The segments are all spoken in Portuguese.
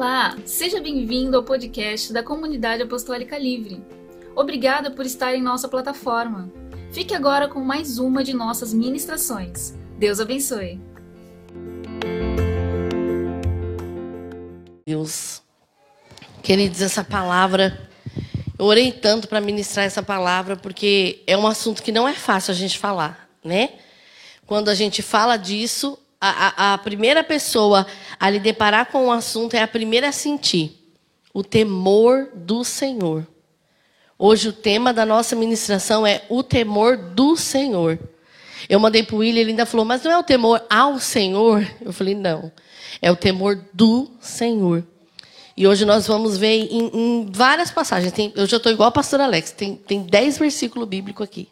Olá, seja bem-vindo ao podcast da Comunidade Apostólica Livre. Obrigada por estar em nossa plataforma. Fique agora com mais uma de nossas ministrações. Deus abençoe. Deus, queridos, essa palavra, eu orei tanto para ministrar essa palavra porque é um assunto que não é fácil a gente falar, né? Quando a gente fala disso, a, a, primeira pessoa a lhe deparar com o assunto é a primeira a sentir o temor do Senhor. Hoje o tema da nossa ministração é o temor do Senhor. Eu mandei para o William, ele ainda falou, mas não é o temor ao Senhor? Eu falei, não. É o temor do Senhor. E hoje nós vamos ver em, em várias passagens. Tem, eu já estou igual a pastor Alex, tem, tem dez versículos bíblicos aqui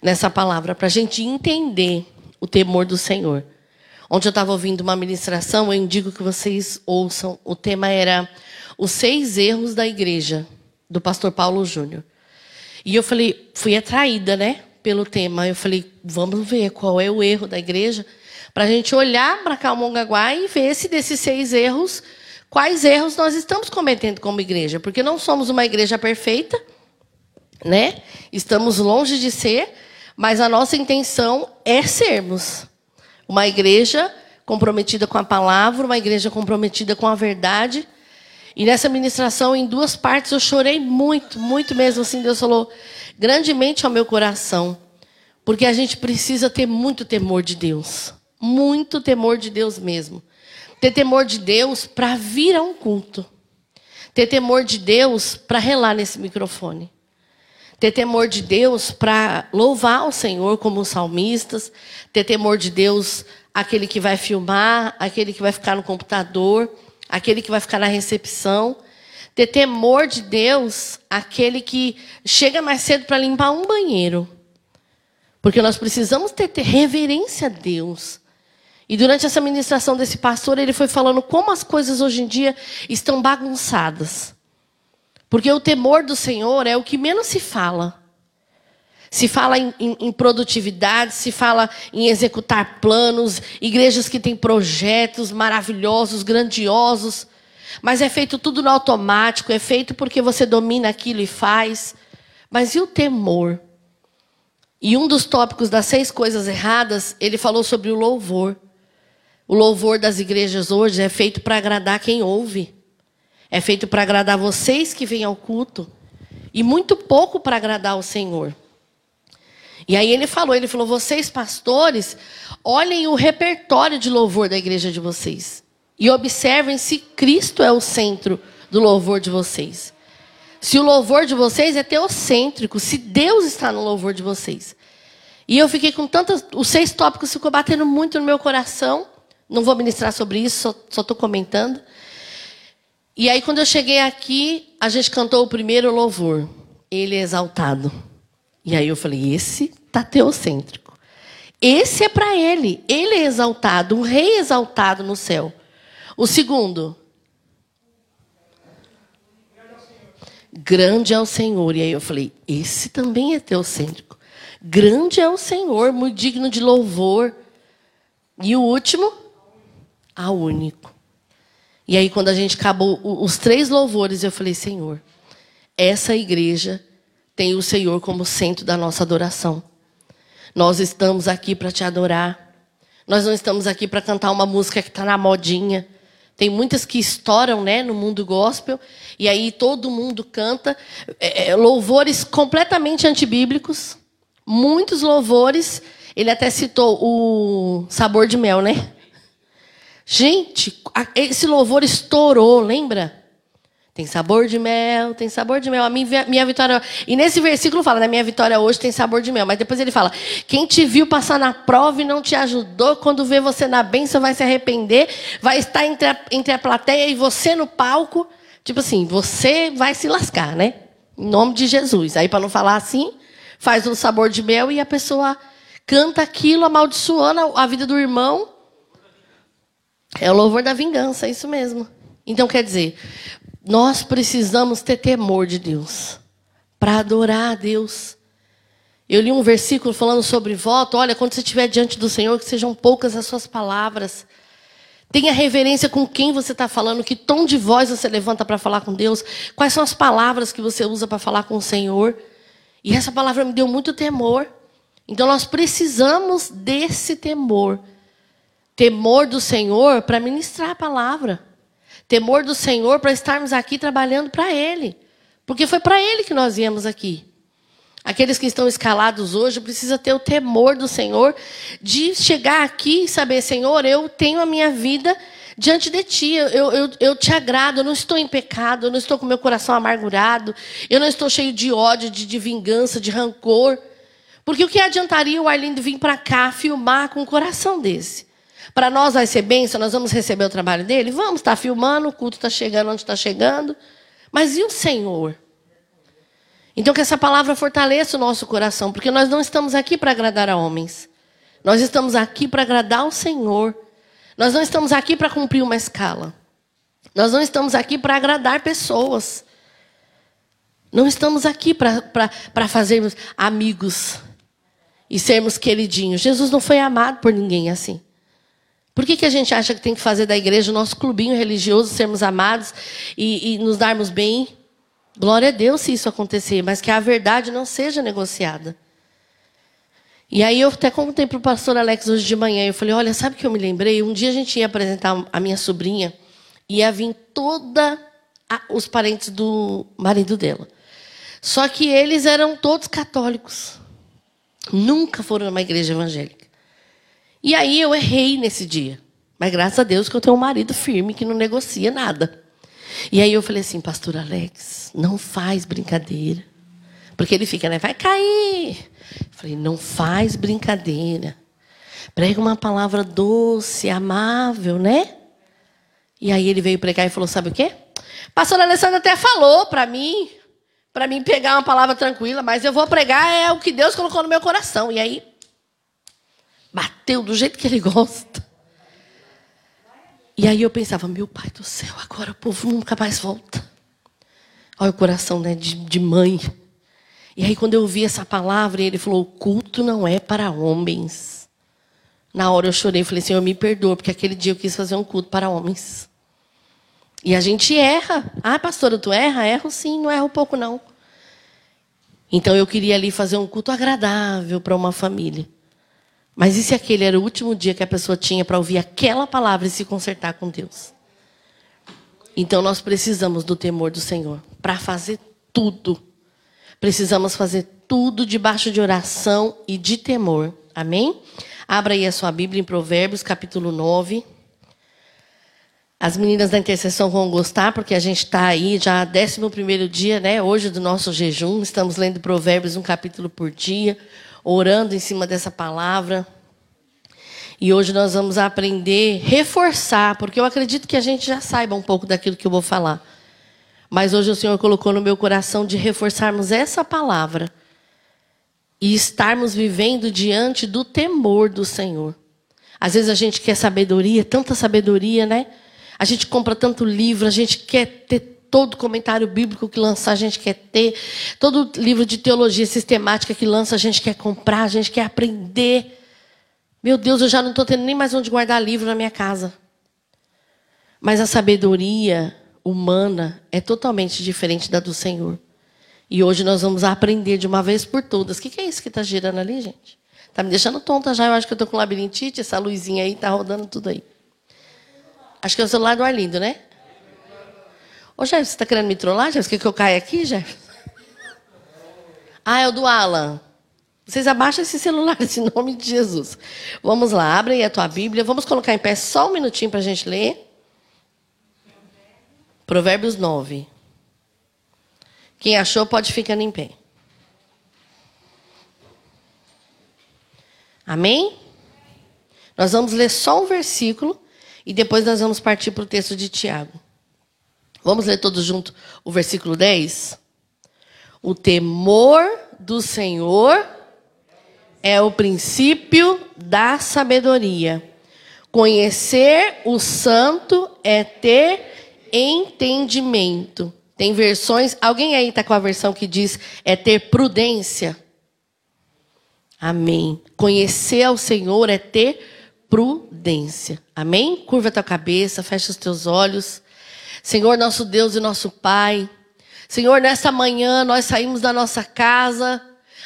nessa palavra, para a gente entender o temor do Senhor. Ontem eu estava ouvindo uma ministração, eu indico que vocês ouçam. O tema era os seis erros da igreja, do pastor Paulo Júnior. E eu falei, fui atraída, né, pelo tema. Eu falei, vamos ver qual é o erro da igreja, para a gente olhar para Calmongaguá e ver se desses seis erros, quais erros nós estamos cometendo como igreja. Porque não somos uma igreja perfeita, né? Estamos longe de ser, mas a nossa intenção é sermos. Uma igreja comprometida com a palavra, uma igreja comprometida com a verdade. E nessa ministração, em duas partes, eu chorei muito, muito mesmo. Assim, Deus falou grandemente ao meu coração. Porque a gente precisa ter muito temor de Deus. Muito temor de Deus mesmo. Ter temor de Deus para vir a um culto. Ter temor de Deus para relar nesse microfone ter temor de Deus para louvar o Senhor como os salmistas, ter temor de Deus aquele que vai filmar, aquele que vai ficar no computador, aquele que vai ficar na recepção, ter temor de Deus aquele que chega mais cedo para limpar um banheiro. Porque nós precisamos ter, ter reverência a Deus. E durante essa ministração desse pastor, ele foi falando como as coisas hoje em dia estão bagunçadas. Porque o temor do Senhor é o que menos se fala. Se fala em, em, em, produtividade, se fala em executar planos, igrejas que têm projetos maravilhosos, grandiosos, mas é feito tudo no automático, é feito porque você domina aquilo e faz. Mas e o temor? E um dos tópicos das seis coisas erradas, ele falou sobre o louvor. O louvor das igrejas hoje é feito para agradar quem ouve. É feito para agradar vocês que vêm ao culto e muito pouco para agradar o Senhor. E aí ele falou, ele falou: "Vocês pastores, olhem o repertório de louvor da igreja de vocês e observem se Cristo é o centro do louvor de vocês. Se o louvor de vocês é teocêntrico, se Deus está no louvor de vocês. E eu fiquei com tantos. Os seis tópicos ficou batendo muito no meu coração. Não vou ministrar sobre isso, só estou comentando. E aí, quando eu cheguei aqui, a gente cantou o primeiro louvor. Ele é exaltado. E aí eu falei: esse tá teocêntrico. Esse é para ele. Ele é exaltado, um rei exaltado no céu. O segundo. Grande é o Senhor. E aí eu falei: esse também é teocêntrico. Grande é o Senhor, muito digno de louvor. E o último? A único. E aí, quando a gente acabou os três louvores, eu falei: Senhor, essa igreja tem o Senhor como centro da nossa adoração. Nós estamos aqui para te adorar. Nós não estamos aqui para cantar uma música que está na modinha. Tem muitas que estouram né, no mundo gospel, e aí todo mundo canta. É, é louvores completamente antibíblicos. Muitos louvores. Ele até citou o sabor de mel, né? Gente, esse louvor estourou, lembra? Tem sabor de mel, tem sabor de mel. A minha, vitória. E nesse versículo fala, na minha vitória hoje tem sabor de mel. Mas depois ele fala: quem te viu passar na prova e não te ajudou, quando vê você na bênção, vai se arrepender, vai estar entre a, entre a plateia e você no palco. Tipo assim, você vai se lascar, né? Em nome de Jesus. Aí, para não falar assim, faz um sabor de mel e a pessoa canta aquilo, amaldiçoando a vida do irmão. É o louvor da vingança, é isso mesmo. Então, quer dizer, nós precisamos ter temor de Deus para adorar a Deus. Eu li um versículo falando sobre voto. Olha, quando você estiver diante do Senhor, que sejam poucas as suas palavras. Tenha reverência com quem você está falando, que tom de voz você levanta para falar com Deus, quais são as palavras que você usa para falar com o Senhor. E essa palavra me deu muito temor. Então nós precisamos desse temor. Temor do Senhor para ministrar a palavra. Temor do Senhor para estarmos aqui trabalhando para Ele. Porque foi para Ele que nós viemos aqui. Aqueles que estão escalados hoje precisam ter o temor do Senhor de chegar aqui e saber, Senhor, eu tenho a minha vida diante de Ti, eu, eu, eu te agrado, eu não estou em pecado, eu não estou com meu coração amargurado, eu não estou cheio de ódio, de, de vingança, de rancor. Porque o que adiantaria o Arlindo vir para cá filmar com um coração desse? Para nós vai ser bênção, nós vamos receber o trabalho dele? Vamos, está filmando, o culto está chegando onde está chegando. Mas e o Senhor? Então, que essa palavra fortaleça o nosso coração, porque nós não estamos aqui para agradar a homens. Nós estamos aqui para agradar ao Senhor. Nós não estamos aqui para cumprir uma escala. Nós não estamos aqui para agradar pessoas. Não estamos aqui para fazermos amigos e sermos queridinhos. Jesus não foi amado por ninguém assim. Por que, que a gente acha que tem que fazer da igreja o nosso clubinho religioso, sermos amados e, e nos darmos bem? Glória a Deus se isso acontecer, mas que a verdade não seja negociada. E aí eu até contei para o pastor Alex hoje de manhã, eu falei, olha, sabe o que eu me lembrei? Um dia a gente ia apresentar a minha sobrinha, ia vir toda a, os parentes do marido dela. Só que eles eram todos católicos. Nunca foram numa igreja evangélica. E aí eu errei nesse dia. Mas graças a Deus que eu tenho um marido firme que não negocia nada. E aí eu falei assim, pastor Alex, não faz brincadeira. Porque ele fica, né? Vai cair. Eu falei, não faz brincadeira. Prega uma palavra doce, amável, né? E aí ele veio pregar e falou, sabe o quê? Pastor Alessandro até falou para mim, para mim pegar uma palavra tranquila, mas eu vou pregar é o que Deus colocou no meu coração. E aí bateu do jeito que ele gosta. E aí eu pensava, meu pai do céu, agora o povo nunca mais volta. Olha o coração né, de, de mãe. E aí quando eu ouvi essa palavra, ele falou, o culto não é para homens. Na hora eu chorei, falei, Senhor, me perdoa, porque aquele dia eu quis fazer um culto para homens. E a gente erra. Ah, pastora, tu erra? Erro sim, não erro pouco não. Então eu queria ali fazer um culto agradável para uma família. Mas e se aquele era o último dia que a pessoa tinha para ouvir aquela palavra e se consertar com Deus? Então nós precisamos do temor do Senhor para fazer tudo. Precisamos fazer tudo debaixo de oração e de temor. Amém? Abra aí a sua Bíblia em Provérbios, capítulo 9. As meninas da intercessão vão gostar, porque a gente está aí já 11 dia, né? Hoje do nosso jejum. Estamos lendo Provérbios um capítulo por dia orando em cima dessa palavra. E hoje nós vamos aprender, reforçar, porque eu acredito que a gente já saiba um pouco daquilo que eu vou falar. Mas hoje o Senhor colocou no meu coração de reforçarmos essa palavra e estarmos vivendo diante do temor do Senhor. Às vezes a gente quer sabedoria, tanta sabedoria, né? A gente compra tanto livro, a gente quer ter todo comentário bíblico que lançar a gente quer ter, todo livro de teologia sistemática que lança a gente quer comprar, a gente quer aprender. Meu Deus, eu já não estou tendo nem mais onde guardar livro na minha casa. Mas a sabedoria humana é totalmente diferente da do Senhor. E hoje nós vamos aprender de uma vez por todas. O que, é isso que está girando ali, gente? Está me deixando tonta já. Eu acho que eu estou com labirintite. Essa luzinha aí está rodando tudo aí. Acho que é o celular do Arlindo, né? Ô, Jefferson, você está querendo me trollar, Jefferson? Quer que eu caia aqui, Jefferson? Ah, é o do Alan. Vocês abaixam esse celular, em nome de Jesus. Vamos lá, abre aí a tua Bíblia. Vamos colocar em pé só um minutinho para a gente ler. Provérbios 9. Quem achou pode ficar em pé. Amém? Nós vamos ler só um versículo e depois nós vamos partir para o texto de Tiago. Vamos ler todos juntos o versículo 10? O temor do Senhor é o princípio da sabedoria. Conhecer o santo é ter entendimento. Tem versões. Alguém aí está com a versão que diz é ter prudência? Amém. Conhecer ao Senhor é ter prudência. Amém? Curva a tua cabeça, fecha os teus olhos. Senhor, nosso Deus e nosso Pai. Senhor, nessa manhã nós saímos da nossa casa,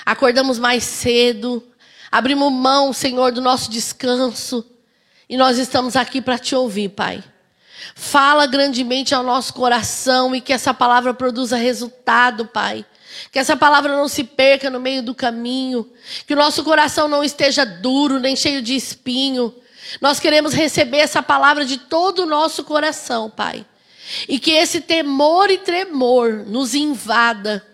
acordamos mais cedo, abrimos mão, Senhor, do nosso descanso e nós estamos aqui para te ouvir, Pai. Fala grandemente ao nosso coração e que essa palavra produza resultado, Pai. Que essa palavra não se perca no meio do caminho. Que o nosso coração não esteja duro, nem cheio de espinho. Nós queremos receber essa palavra de todo o nosso coração, Pai. E que esse temor e tremor nos invada.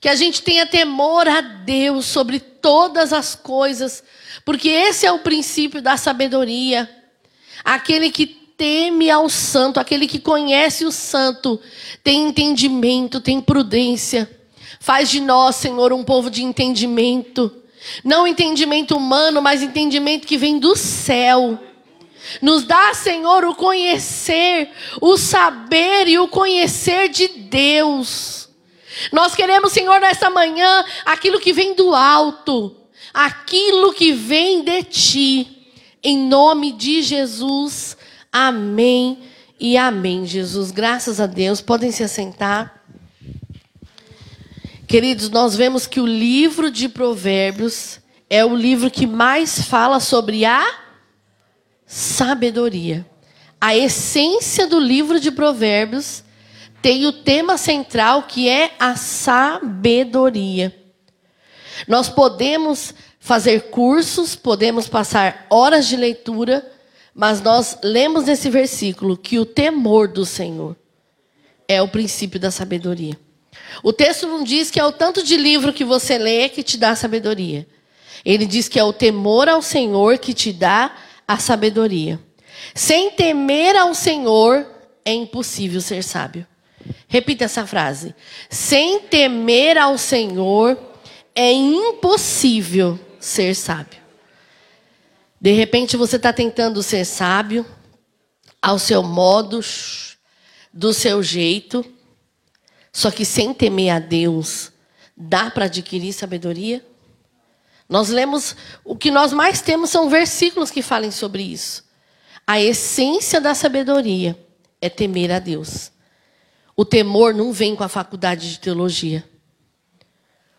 Que a gente tenha temor a Deus sobre todas as coisas. Porque esse é o princípio da sabedoria. Aquele que teme ao santo, aquele que conhece o santo, tem entendimento, tem prudência. Faz de nós, Senhor, um povo de entendimento. Não entendimento humano, mas entendimento que vem do céu. Nos dá, Senhor, o conhecer, o saber e o conhecer de Deus. Nós queremos, Senhor, nessa manhã, aquilo que vem do alto, aquilo que vem de ti. Em nome de Jesus, amém e amém. Jesus, graças a Deus, podem se assentar. Queridos, nós vemos que o livro de Provérbios é o livro que mais fala sobre a sabedoria. A essência do livro de Provérbios tem o tema central que é a sabedoria. Nós podemos fazer cursos, podemos passar horas de leitura, mas nós lemos nesse versículo que o temor do Senhor é o princípio da sabedoria. O texto não diz que é o tanto de livro que você lê que te dá sabedoria. Ele diz que é o temor ao Senhor que te dá a sabedoria. Sem temer ao Senhor é impossível ser sábio. Repita essa frase. Sem temer ao Senhor é impossível ser sábio. De repente você está tentando ser sábio ao seu modo, do seu jeito, só que sem temer a Deus, dá para adquirir sabedoria? Nós lemos, o que nós mais temos são versículos que falem sobre isso. A essência da sabedoria é temer a Deus. O temor não vem com a faculdade de teologia.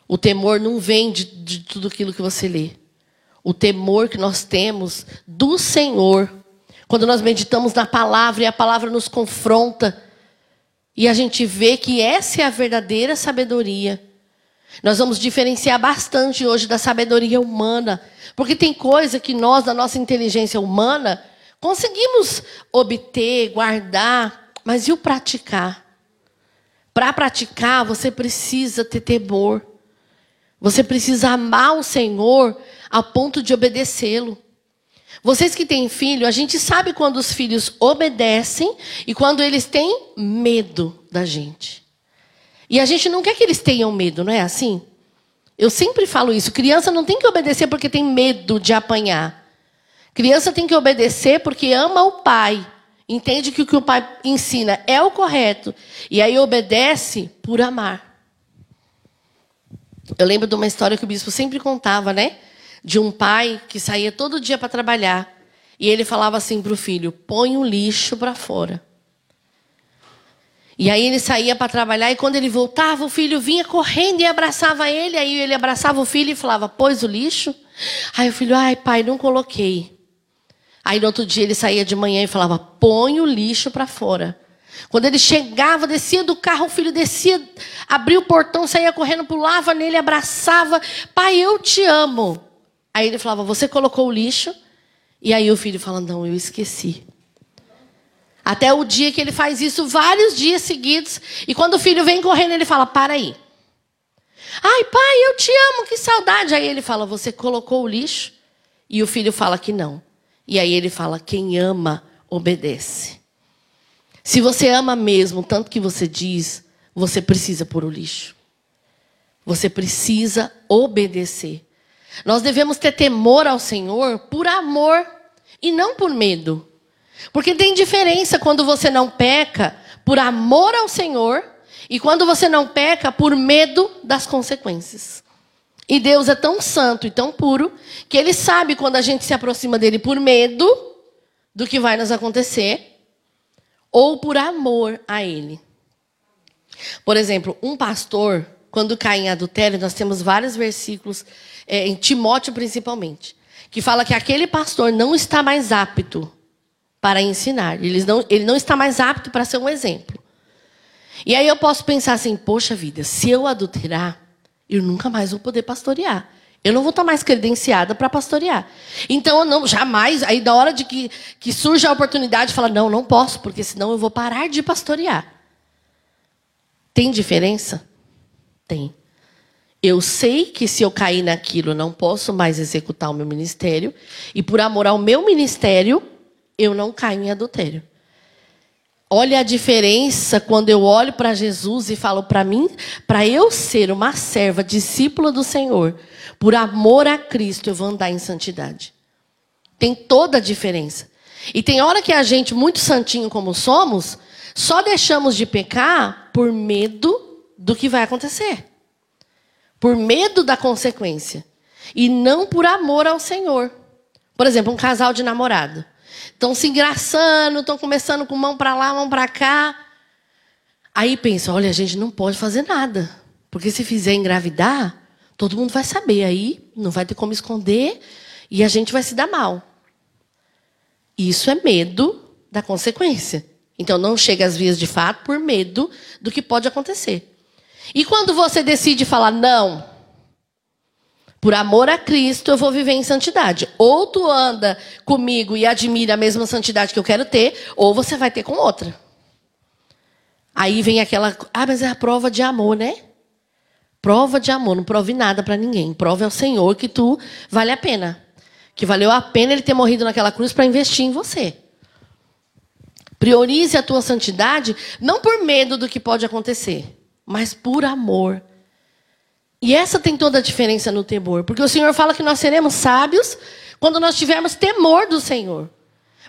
O temor não vem de, de tudo aquilo que você lê. O temor que nós temos do Senhor, quando nós meditamos na palavra e a palavra nos confronta, e a gente vê que essa é a verdadeira sabedoria. Nós vamos diferenciar bastante hoje da sabedoria humana, porque tem coisa que nós, da nossa inteligência humana, conseguimos obter, guardar, mas e o praticar? Para praticar, você precisa ter temor. Você precisa amar o Senhor a ponto de obedecê-lo. Vocês que têm filho, a gente sabe quando os filhos obedecem e quando eles têm medo da gente. E a gente não quer que eles tenham medo, não é assim? Eu sempre falo isso. Criança não tem que obedecer porque tem medo de apanhar. Criança tem que obedecer porque ama o pai. Entende que o que o pai ensina é o correto. E aí obedece por amar. Eu lembro de uma história que o bispo sempre contava, né? De um pai que saía todo dia para trabalhar. E ele falava assim para o filho: põe o lixo para fora. E aí ele saía para trabalhar e quando ele voltava, o filho vinha correndo e abraçava ele. Aí ele abraçava o filho e falava: pôs o lixo? Aí o filho: ai, pai, não coloquei. Aí no outro dia ele saía de manhã e falava: põe o lixo para fora. Quando ele chegava, descia do carro, o filho descia, abria o portão, saía correndo, pulava nele, abraçava. Pai, eu te amo. Aí ele falava: Você colocou o lixo? E aí o filho fala: Não, eu esqueci. Até o dia que ele faz isso vários dias seguidos. E quando o filho vem correndo, ele fala: Para aí. Ai, pai, eu te amo, que saudade. Aí ele fala: Você colocou o lixo? E o filho fala que não. E aí ele fala: Quem ama, obedece. Se você ama mesmo, tanto que você diz, você precisa pôr o lixo. Você precisa obedecer. Nós devemos ter temor ao Senhor por amor e não por medo. Porque tem diferença quando você não peca por amor ao Senhor e quando você não peca por medo das consequências. E Deus é tão santo e tão puro que ele sabe quando a gente se aproxima dele por medo do que vai nos acontecer ou por amor a ele. Por exemplo, um pastor, quando cai em adultério, nós temos vários versículos, é, em Timóteo principalmente, que fala que aquele pastor não está mais apto para ensinar. Ele não, ele não está mais apto para ser um exemplo. E aí eu posso pensar assim, poxa vida, se eu adulterar, eu nunca mais vou poder pastorear. Eu não vou estar mais credenciada para pastorear. Então, eu não, jamais, aí da hora de que, que surge a oportunidade, fala, não, não posso, porque senão eu vou parar de pastorear. Tem diferença? Tem. Eu sei que se eu cair naquilo, eu não posso mais executar o meu ministério. E por amor ao meu ministério, eu não caio em adultério. Olha a diferença quando eu olho para Jesus e falo para mim, para eu ser uma serva, discípula do Senhor, por amor a Cristo, eu vou andar em santidade. Tem toda a diferença. E tem hora que a gente, muito santinho como somos, só deixamos de pecar por medo do que vai acontecer. Por medo da consequência. E não por amor ao Senhor. Por exemplo, um casal de namorado. Estão se engraçando, estão começando com mão para lá, mão para cá. Aí pensa, olha, a gente não pode fazer nada. Porque se fizer engravidar, todo mundo vai saber. Aí não vai ter como esconder e a gente vai se dar mal. Isso é medo da consequência. Então não chega às vias de fato por medo do que pode acontecer. E quando você decide falar não, por amor a Cristo, eu vou viver em santidade. Ou tu anda comigo e admira a mesma santidade que eu quero ter, ou você vai ter com outra. Aí vem aquela, ah, mas é a prova de amor, né? Prova de amor, não prove nada para ninguém. Prova ao Senhor que tu vale a pena. Que valeu a pena ele ter morrido naquela cruz para investir em você. Priorize a tua santidade, não por medo do que pode acontecer, mas por amor e essa tem toda a diferença no temor, porque o Senhor fala que nós seremos sábios quando nós tivermos temor do Senhor.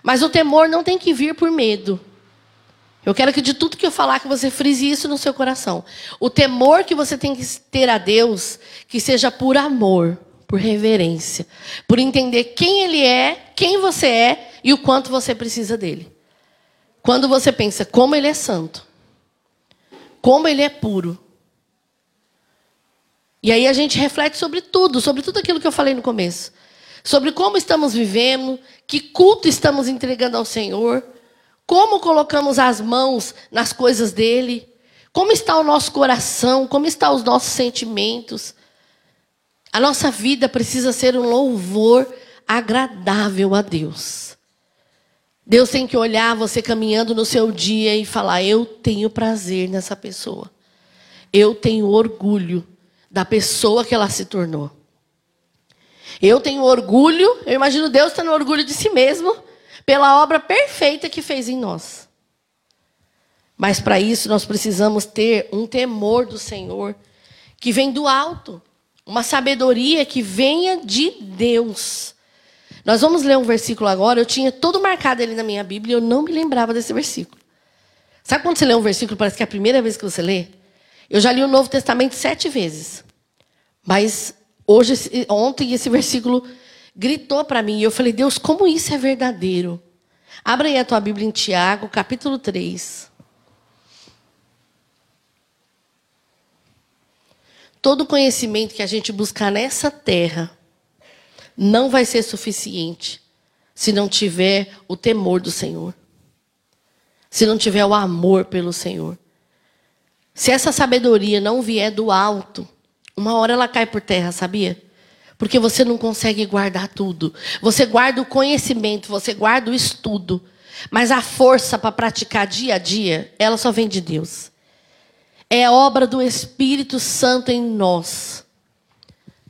Mas o temor não tem que vir por medo. Eu quero que de tudo que eu falar que você frise isso no seu coração. O temor que você tem que ter a Deus, que seja por amor, por reverência, por entender quem ele é, quem você é e o quanto você precisa dele. Quando você pensa como ele é santo, como ele é puro, e aí a gente reflete sobre tudo, sobre tudo aquilo que eu falei no começo. Sobre como estamos vivendo, que culto estamos entregando ao Senhor, como colocamos as mãos nas coisas dele, como está o nosso coração, como estão os nossos sentimentos. A nossa vida precisa ser um louvor agradável a Deus. Deus tem que olhar você caminhando no seu dia e falar: Eu tenho prazer nessa pessoa. Eu tenho orgulho da pessoa que ela se tornou. Eu tenho orgulho, eu imagino Deus tendo orgulho de si mesmo pela obra perfeita que fez em nós. Mas para isso nós precisamos ter um temor do Senhor que vem do alto, uma sabedoria que venha de Deus. Nós vamos ler um versículo agora, eu tinha todo marcado ele na minha Bíblia, e eu não me lembrava desse versículo. Sabe quando você lê um versículo, parece que é a primeira vez que você lê? Eu já li o Novo Testamento sete vezes. Mas hoje, ontem, esse versículo gritou para mim. E eu falei, Deus, como isso é verdadeiro? Abra aí a tua Bíblia em Tiago, capítulo 3. Todo conhecimento que a gente buscar nessa terra não vai ser suficiente se não tiver o temor do Senhor. Se não tiver o amor pelo Senhor. Se essa sabedoria não vier do alto, uma hora ela cai por terra, sabia? Porque você não consegue guardar tudo. Você guarda o conhecimento, você guarda o estudo. Mas a força para praticar dia a dia, ela só vem de Deus. É obra do Espírito Santo em nós.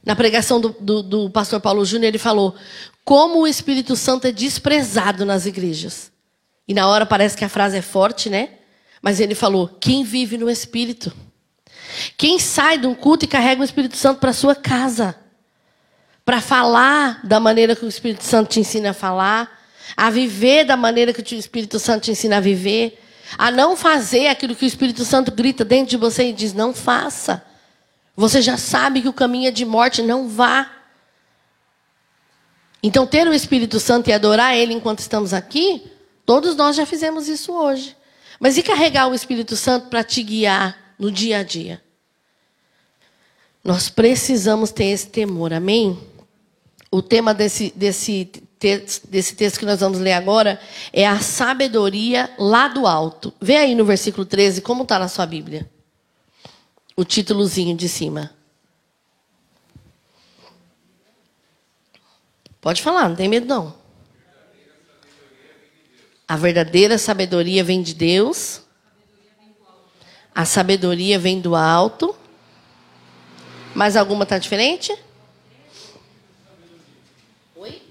Na pregação do, do, do pastor Paulo Júnior, ele falou: como o Espírito Santo é desprezado nas igrejas. E na hora parece que a frase é forte, né? Mas ele falou: quem vive no Espírito quem sai de um culto e carrega o Espírito Santo para sua casa, para falar da maneira que o Espírito Santo te ensina a falar, a viver da maneira que o Espírito Santo te ensina a viver, a não fazer aquilo que o Espírito Santo grita dentro de você e diz: não faça. Você já sabe que o caminho é de morte, não vá. Então, ter o Espírito Santo e adorar Ele enquanto estamos aqui, todos nós já fizemos isso hoje. Mas e carregar o Espírito Santo para te guiar no dia a dia? Nós precisamos ter esse temor, amém? O tema desse, desse, desse texto que nós vamos ler agora é a sabedoria lá do alto. Vê aí no versículo 13 como está na sua Bíblia. O títulozinho de cima. Pode falar, não tem medo não. A verdadeira sabedoria vem de Deus. A sabedoria vem do alto. Mais alguma está diferente? Oi?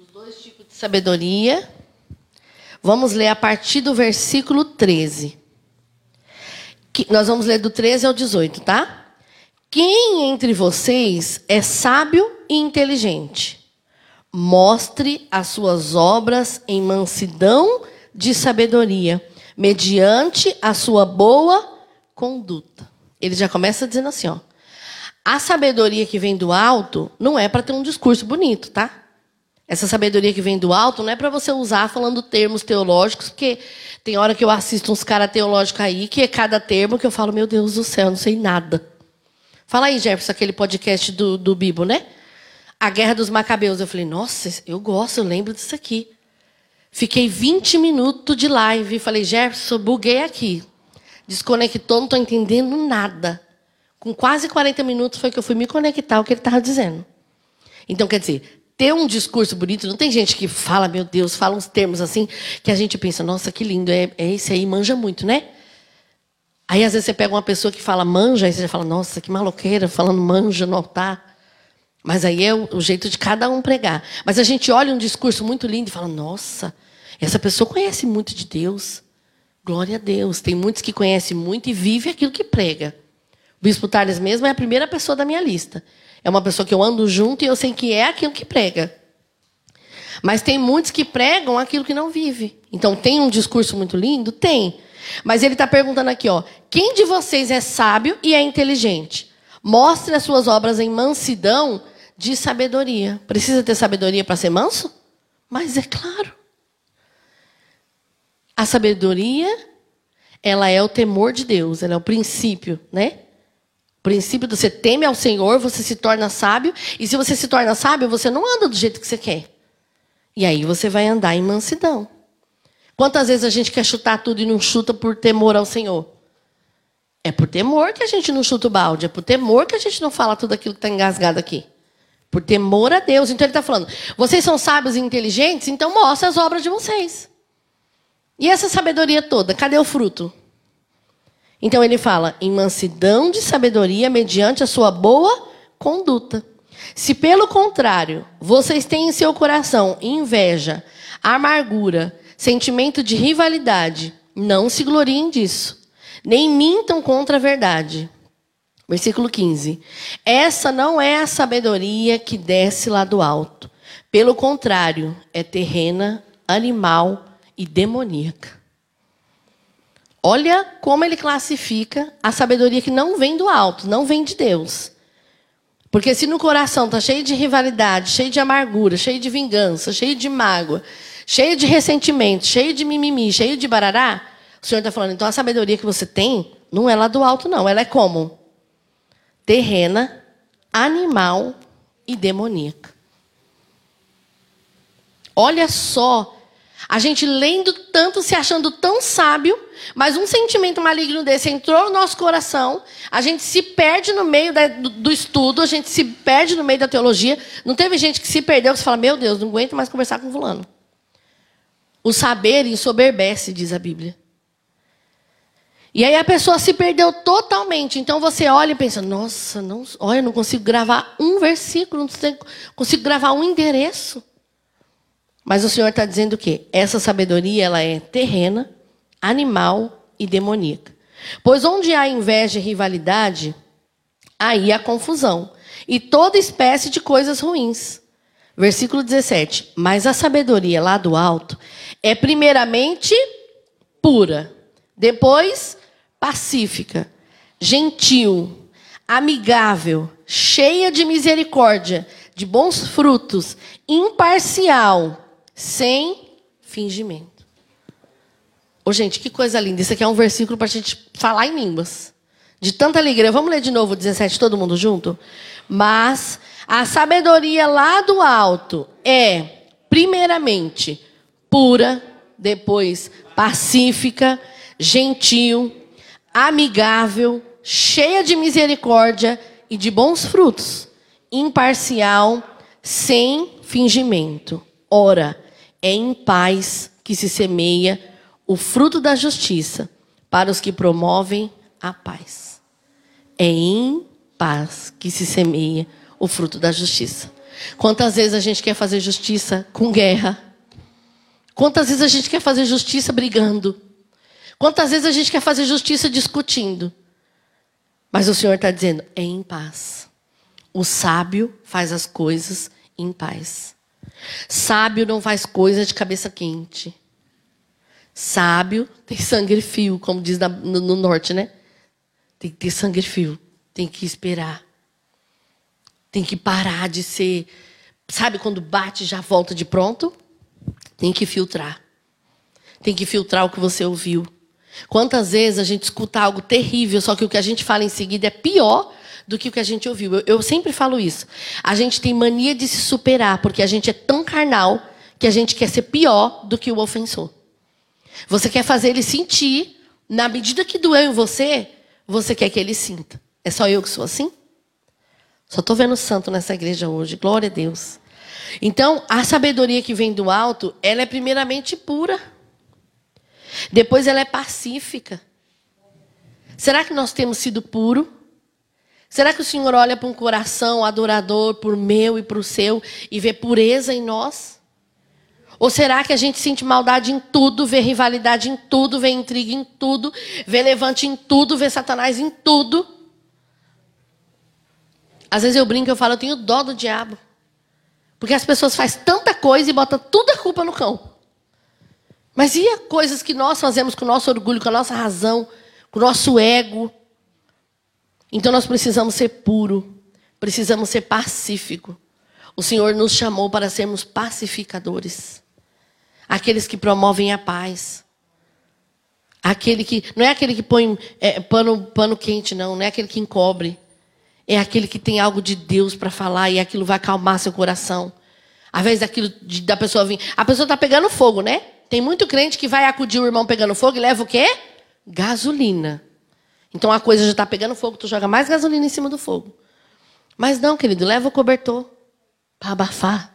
Os dois tipos de sabedoria. Vamos ler a partir do versículo 13. Que, nós vamos ler do 13 ao 18, tá? Quem entre vocês é sábio e inteligente? Mostre as suas obras em mansidão de sabedoria, mediante a sua boa conduta. Ele já começa dizendo assim, ó. A sabedoria que vem do alto não é para ter um discurso bonito, tá? Essa sabedoria que vem do alto não é para você usar falando termos teológicos, porque tem hora que eu assisto uns caras teológicos aí, que é cada termo que eu falo, meu Deus do céu, não sei nada. Fala aí, Jefferson, aquele podcast do, do Bibo, né? A Guerra dos Macabeus. Eu falei, nossa, eu gosto, eu lembro disso aqui. Fiquei 20 minutos de live. Falei, Jefferson, buguei aqui. Desconectou, não estou entendendo nada. Com quase 40 minutos foi que eu fui me conectar ao que ele estava dizendo. Então, quer dizer, ter um discurso bonito, não tem gente que fala, meu Deus, fala uns termos assim, que a gente pensa, nossa, que lindo, é, é esse aí, manja muito, né? Aí, às vezes, você pega uma pessoa que fala manja, aí você fala, nossa, que maloqueira, falando manja no altar. Mas aí é o, o jeito de cada um pregar. Mas a gente olha um discurso muito lindo e fala, nossa, essa pessoa conhece muito de Deus. Glória a Deus. Tem muitos que conhecem muito e vivem aquilo que prega. O Bispo Tales mesmo é a primeira pessoa da minha lista. É uma pessoa que eu ando junto e eu sei que é aquilo que prega. Mas tem muitos que pregam aquilo que não vive. Então, tem um discurso muito lindo? Tem. Mas ele está perguntando aqui, ó, quem de vocês é sábio e é inteligente? Mostre as suas obras em mansidão de sabedoria. Precisa ter sabedoria para ser manso? Mas é claro. A sabedoria, ela é o temor de Deus, ela é o princípio, né? O princípio de você teme ao Senhor, você se torna sábio, e se você se torna sábio, você não anda do jeito que você quer. E aí você vai andar em mansidão. Quantas vezes a gente quer chutar tudo e não chuta por temor ao Senhor? É por temor que a gente não chuta o balde, é por temor que a gente não fala tudo aquilo que está engasgado aqui. Por temor a Deus. Então ele está falando: vocês são sábios e inteligentes, então mostra as obras de vocês. E essa sabedoria toda, cadê o fruto? Então ele fala: em mansidão de sabedoria, mediante a sua boa conduta. Se pelo contrário, vocês têm em seu coração inveja, amargura, sentimento de rivalidade. Não se gloriem disso, nem mintam contra a verdade. Versículo 15. Essa não é a sabedoria que desce lá do alto. Pelo contrário, é terrena, animal e demoníaca. Olha como ele classifica a sabedoria que não vem do alto, não vem de Deus. Porque se no coração está cheio de rivalidade, cheio de amargura, cheio de vingança, cheio de mágoa, cheio de ressentimento, cheio de mimimi, cheio de barará, o Senhor está falando, então a sabedoria que você tem não é lá do alto, não. Ela é como? Terrena, animal e demoníaca. Olha só. A gente lendo tanto, se achando tão sábio, mas um sentimento maligno desse entrou no nosso coração, a gente se perde no meio da, do, do, estudo, a gente se perde no meio da teologia. Não teve gente que se perdeu, que fala, meu Deus, não aguento mais conversar com fulano. O saber ensoberbece, diz a Bíblia. E aí a pessoa se perdeu totalmente. Então você olha e pensa: nossa, não, olha, não consigo gravar um versículo, não consigo gravar um endereço. Mas o Senhor está dizendo que essa sabedoria ela é terrena, animal e demoníaca. Pois onde há inveja e rivalidade, aí há confusão e toda espécie de coisas ruins. Versículo 17. Mas a sabedoria lá do alto é primeiramente pura, depois pacífica, gentil, amigável, cheia de misericórdia, de bons frutos, imparcial, sem fingimento. Ô, gente, que coisa linda. Isso aqui é um versículo para a gente falar em línguas. De tanta alegria. Vamos ler de novo o 17, todo mundo junto? Mas a sabedoria lá do alto é, primeiramente, pura, depois pacífica, gentil, amigável, cheia de misericórdia e de bons frutos, imparcial, sem fingimento. Ora, é em paz que se semeia o fruto da justiça para os que promovem a paz. É em paz que se semeia o fruto da justiça. Quantas vezes a gente quer fazer justiça com guerra? Quantas vezes a gente quer fazer justiça brigando? Quantas vezes a gente quer fazer justiça discutindo? Mas o Senhor está dizendo: é em paz. O sábio faz as coisas em paz. Sábio não faz coisa de cabeça quente. Sábio tem sangue fio, como diz no, no norte, né? Tem que ter sangue fio. Tem que esperar. Tem que parar de ser. Sabe quando bate já volta de pronto? Tem que filtrar. Tem que filtrar o que você ouviu. Quantas vezes a gente escuta algo terrível, só que o que a gente fala em seguida é pior do que o que a gente ouviu. Eu, eu, sempre falo isso. A gente tem mania de se superar, porque a gente é tão carnal que a gente quer ser pior do que o ofensor. Você quer fazer ele sentir, na medida que doeu em você, você quer que ele sinta. É só eu que sou assim? Só estou vendo santo nessa igreja hoje. Glória a Deus. Então, a sabedoria que vem do alto, ela é primeiramente pura. Depois ela é pacífica. Será que nós temos sido puro? Será que o Senhor olha para um coração adorador, por meu e para o seu, e vê pureza em nós? Ou será que a gente sente maldade em tudo, vê rivalidade em tudo, vê intriga em tudo, vê levante em tudo, vê Satanás em tudo? Às vezes eu brinco, eu falo, eu tenho dó do diabo. Porque as pessoas fazem tanta coisa e botam toda a culpa no cão. Mas e as coisas que nós fazemos com o nosso orgulho, com a nossa razão, com o nosso ego? Então nós precisamos ser puro, precisamos ser pacífico. O Senhor nos chamou para sermos pacificadores. Aqueles que promovem a paz. Aquele que não é aquele que põe é, pano, pano quente, não, não é aquele que encobre. É aquele que tem algo de Deus para falar e aquilo vai acalmar seu coração. Às vezes de, da pessoa vir. A pessoa está pegando fogo, né? Tem muito crente que vai acudir o irmão pegando fogo e leva o quê? Gasolina. Então a coisa já está pegando fogo, tu joga mais gasolina em cima do fogo. Mas não, querido, leva o cobertor para abafar.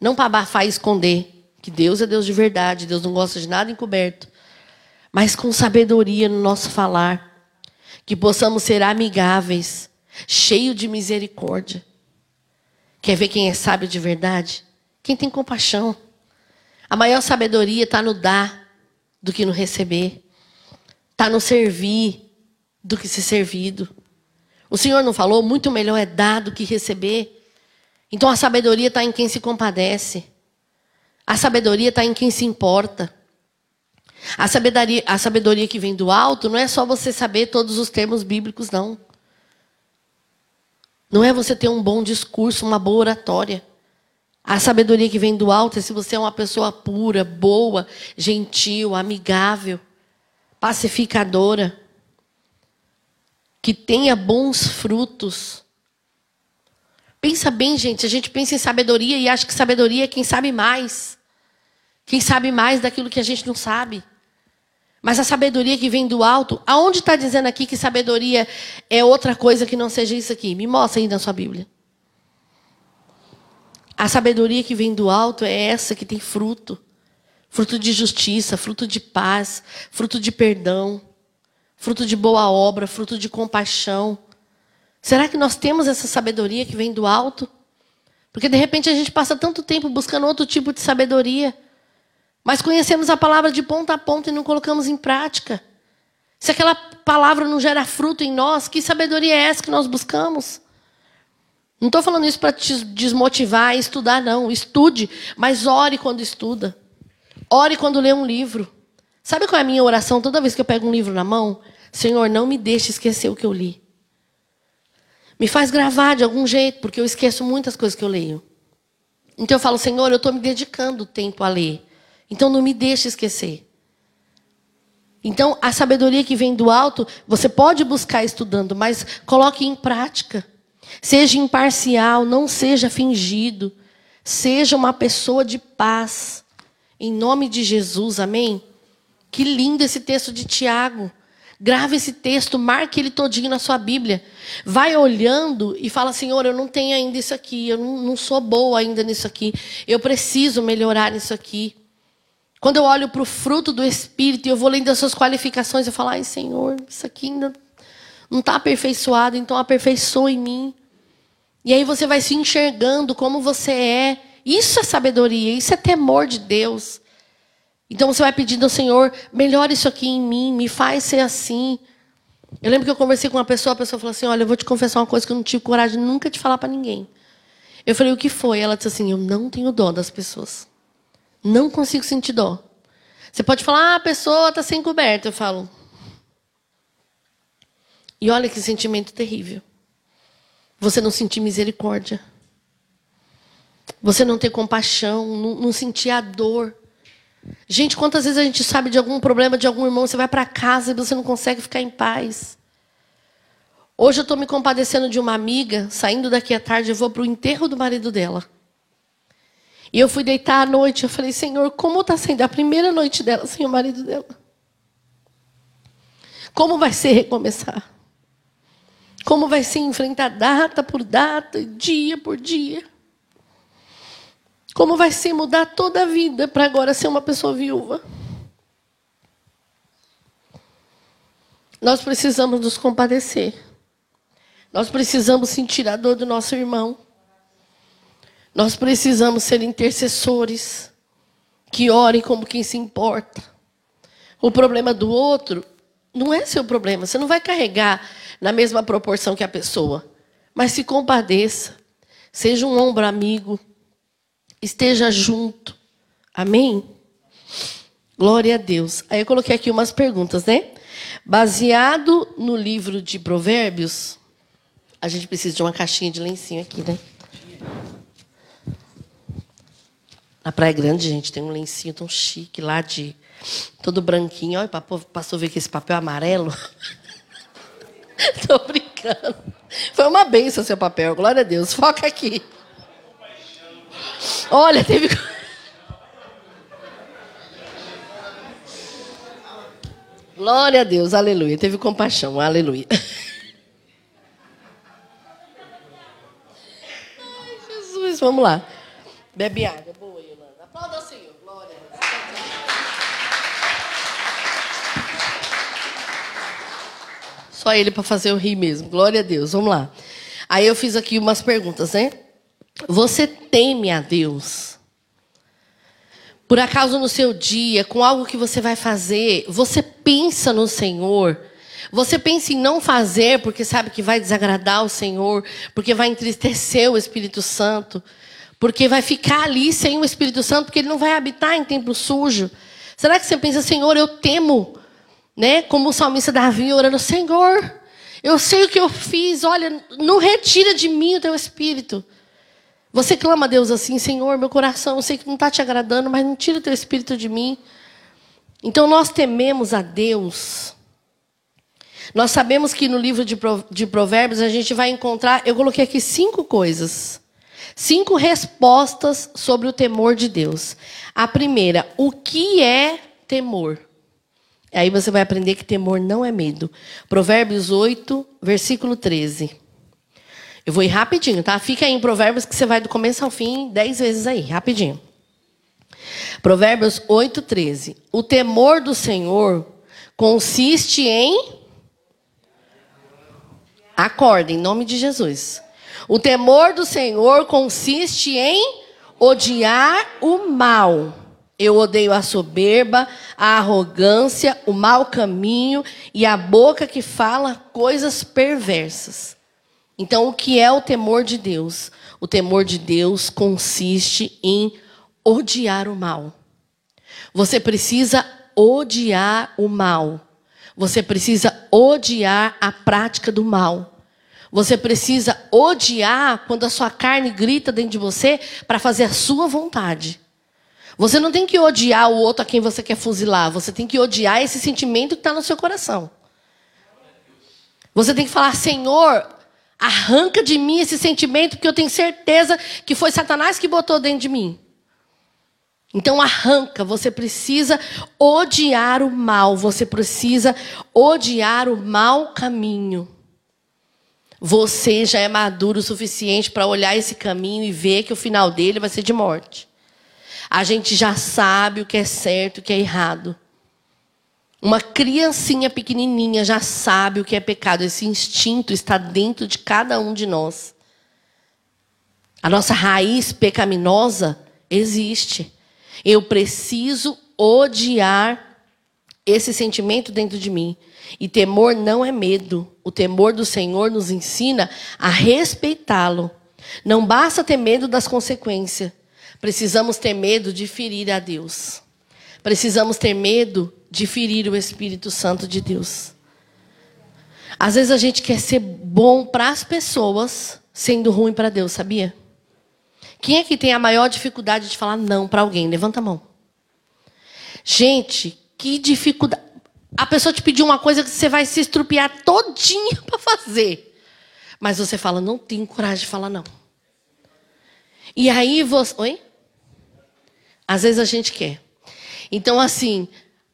Não para abafar e esconder. Que Deus é Deus de verdade, Deus não gosta de nada encoberto. Mas com sabedoria no nosso falar. Que possamos ser amigáveis, cheio de misericórdia. Quer ver quem é sábio de verdade? Quem tem compaixão. A maior sabedoria está no dar do que no receber. Está no servir do que ser servido. O Senhor não falou? Muito melhor é dar do que receber. Então a sabedoria está em quem se compadece. A sabedoria está em quem se importa. A sabedoria, a sabedoria que vem do alto não é só você saber todos os termos bíblicos, não. Não é você ter um bom discurso, uma boa oratória. A sabedoria que vem do alto é se você é uma pessoa pura, boa, gentil, amigável, pacificadora, que tenha bons frutos. Pensa bem, gente, a gente pensa em sabedoria e acha que sabedoria é quem sabe mais. Quem sabe mais daquilo que a gente não sabe. Mas a sabedoria que vem do alto, aonde está dizendo aqui que sabedoria é outra coisa que não seja isso aqui? Me mostra aí na sua Bíblia. A sabedoria que vem do alto é essa que tem fruto fruto de justiça, fruto de paz, fruto de perdão, fruto de boa obra, fruto de compaixão. Será que nós temos essa sabedoria que vem do alto? Porque de repente a gente passa tanto tempo buscando outro tipo de sabedoria, mas conhecemos a palavra de ponta a ponta e não colocamos em prática. Se aquela palavra não gera fruto em nós, que sabedoria é essa que nós buscamos? Não estou falando isso para te desmotivar a estudar, não. Estude, mas ore quando estuda. Ore quando lê um livro. Sabe qual é a minha oração toda vez que eu pego um livro na mão? Senhor, não me deixe esquecer o que eu li. Me faz gravar de algum jeito, porque eu esqueço muitas coisas que eu leio. Então eu falo, Senhor, eu estou me dedicando tempo a ler. Então não me deixe esquecer. Então a sabedoria que vem do alto, você pode buscar estudando, mas coloque em prática. Seja imparcial, não seja fingido. Seja uma pessoa de paz. Em nome de Jesus, amém? Que lindo esse texto de Tiago. Grave esse texto, marque ele todinho na sua Bíblia. Vai olhando e fala, Senhor, eu não tenho ainda isso aqui, eu não, não sou boa ainda nisso aqui, eu preciso melhorar nisso aqui. Quando eu olho para o fruto do Espírito e eu vou lendo as suas qualificações, eu falo, ai Senhor, isso aqui ainda não está aperfeiçoado, então aperfeiçoa em mim. E aí você vai se enxergando como você é. Isso é sabedoria, isso é temor de Deus. Então você vai pedindo ao Senhor, melhora isso aqui em mim, me faz ser assim. Eu lembro que eu conversei com uma pessoa, a pessoa falou assim: Olha, eu vou te confessar uma coisa que eu não tive coragem de nunca te falar para ninguém. Eu falei: O que foi? Ela disse assim: Eu não tenho dó das pessoas. Não consigo sentir dó. Você pode falar: ah, a pessoa está sem coberta. Eu falo. E olha que sentimento terrível. Você não sentir misericórdia. Você não ter compaixão, não, não sentir a dor. Gente, quantas vezes a gente sabe de algum problema de algum irmão, você vai para casa e você não consegue ficar em paz. Hoje eu estou me compadecendo de uma amiga, saindo daqui à tarde, eu vou para o enterro do marido dela. E eu fui deitar à noite, eu falei, Senhor, como está sendo a primeira noite dela sem o marido dela? Como vai ser recomeçar? Como vai ser enfrentar data por data, dia por dia? Como vai ser mudar toda a vida para agora ser uma pessoa viúva? Nós precisamos nos compadecer. Nós precisamos sentir a dor do nosso irmão. Nós precisamos ser intercessores que orem como quem se importa. O problema do outro não é seu problema. Você não vai carregar na mesma proporção que a pessoa. Mas se compadeça. Seja um ombro amigo esteja junto. Amém? Glória a Deus. Aí eu coloquei aqui umas perguntas, né? Baseado no livro de Provérbios, a gente precisa de uma caixinha de lencinho aqui, né? Na Praia Grande, gente, tem um lencinho tão chique lá de todo branquinho. Olha, passou a ver que esse papel é amarelo. Tô brincando. Foi uma benção seu papel, glória a Deus. Foca aqui. Olha, teve. Glória a Deus, aleluia. Teve compaixão, aleluia. Ai, Jesus, vamos lá. Bebe água. Boa, Yolanda. Aplauda o Senhor. Glória. Só ele para fazer eu rir mesmo. Glória a Deus. Vamos lá. Aí eu fiz aqui umas perguntas, né? Você teme a Deus? Por acaso no seu dia, com algo que você vai fazer, você pensa no Senhor? Você pensa em não fazer porque sabe que vai desagradar o Senhor, porque vai entristecer o Espírito Santo, porque vai ficar ali sem o Espírito Santo, porque ele não vai habitar em templo sujo? Será que você pensa, Senhor, eu temo, né? Como o salmista Davi orando, Senhor, eu sei o que eu fiz, olha, não retira de mim o teu Espírito. Você clama a Deus assim, Senhor, meu coração, eu sei que não está te agradando, mas não tira o teu espírito de mim. Então nós tememos a Deus. Nós sabemos que no livro de Provérbios a gente vai encontrar, eu coloquei aqui cinco coisas. Cinco respostas sobre o temor de Deus. A primeira, o que é temor? Aí você vai aprender que temor não é medo. Provérbios 8, versículo 13. Eu vou ir rapidinho, tá? Fica aí em Provérbios que você vai do começo ao fim dez vezes aí, rapidinho. Provérbios 8, 13. O temor do Senhor consiste em. Acorda, em nome de Jesus. O temor do Senhor consiste em odiar o mal. Eu odeio a soberba, a arrogância, o mau caminho e a boca que fala coisas perversas. Então, o que é o temor de Deus? O temor de Deus consiste em odiar o mal. Você precisa odiar o mal. Você precisa odiar a prática do mal. Você precisa odiar quando a sua carne grita dentro de você para fazer a sua vontade. Você não tem que odiar o outro a quem você quer fuzilar. Você tem que odiar esse sentimento que está no seu coração. Você tem que falar, Senhor, arranca de mim esse sentimento, porque eu tenho certeza que foi Satanás que botou dentro de mim. Então arranca, você precisa odiar o mal, você precisa odiar o mau caminho. Você já é maduro o suficiente para olhar esse caminho e ver que o final dele vai ser de morte. A gente já sabe o que é certo e o que é errado. Uma criancinha pequenininha já sabe o que é pecado. Esse instinto está dentro de cada um de nós. A nossa raiz pecaminosa existe. Eu preciso odiar esse sentimento dentro de mim. E temor não é medo. O temor do Senhor nos ensina a respeitá-lo. Não basta ter medo das consequências. Precisamos ter medo de ferir a Deus. Precisamos ter medo de ferir o Espírito Santo de Deus. Às vezes a gente quer ser bom para as pessoas, sendo ruim para Deus, sabia? Quem é que tem a maior dificuldade de falar não para alguém? Levanta a mão. Gente, que dificuldade. A pessoa te pediu uma coisa que você vai se estrupiar todinha para fazer. Mas você fala, não tenho coragem de falar não. E aí você. Oi? Às vezes a gente quer. Então, assim,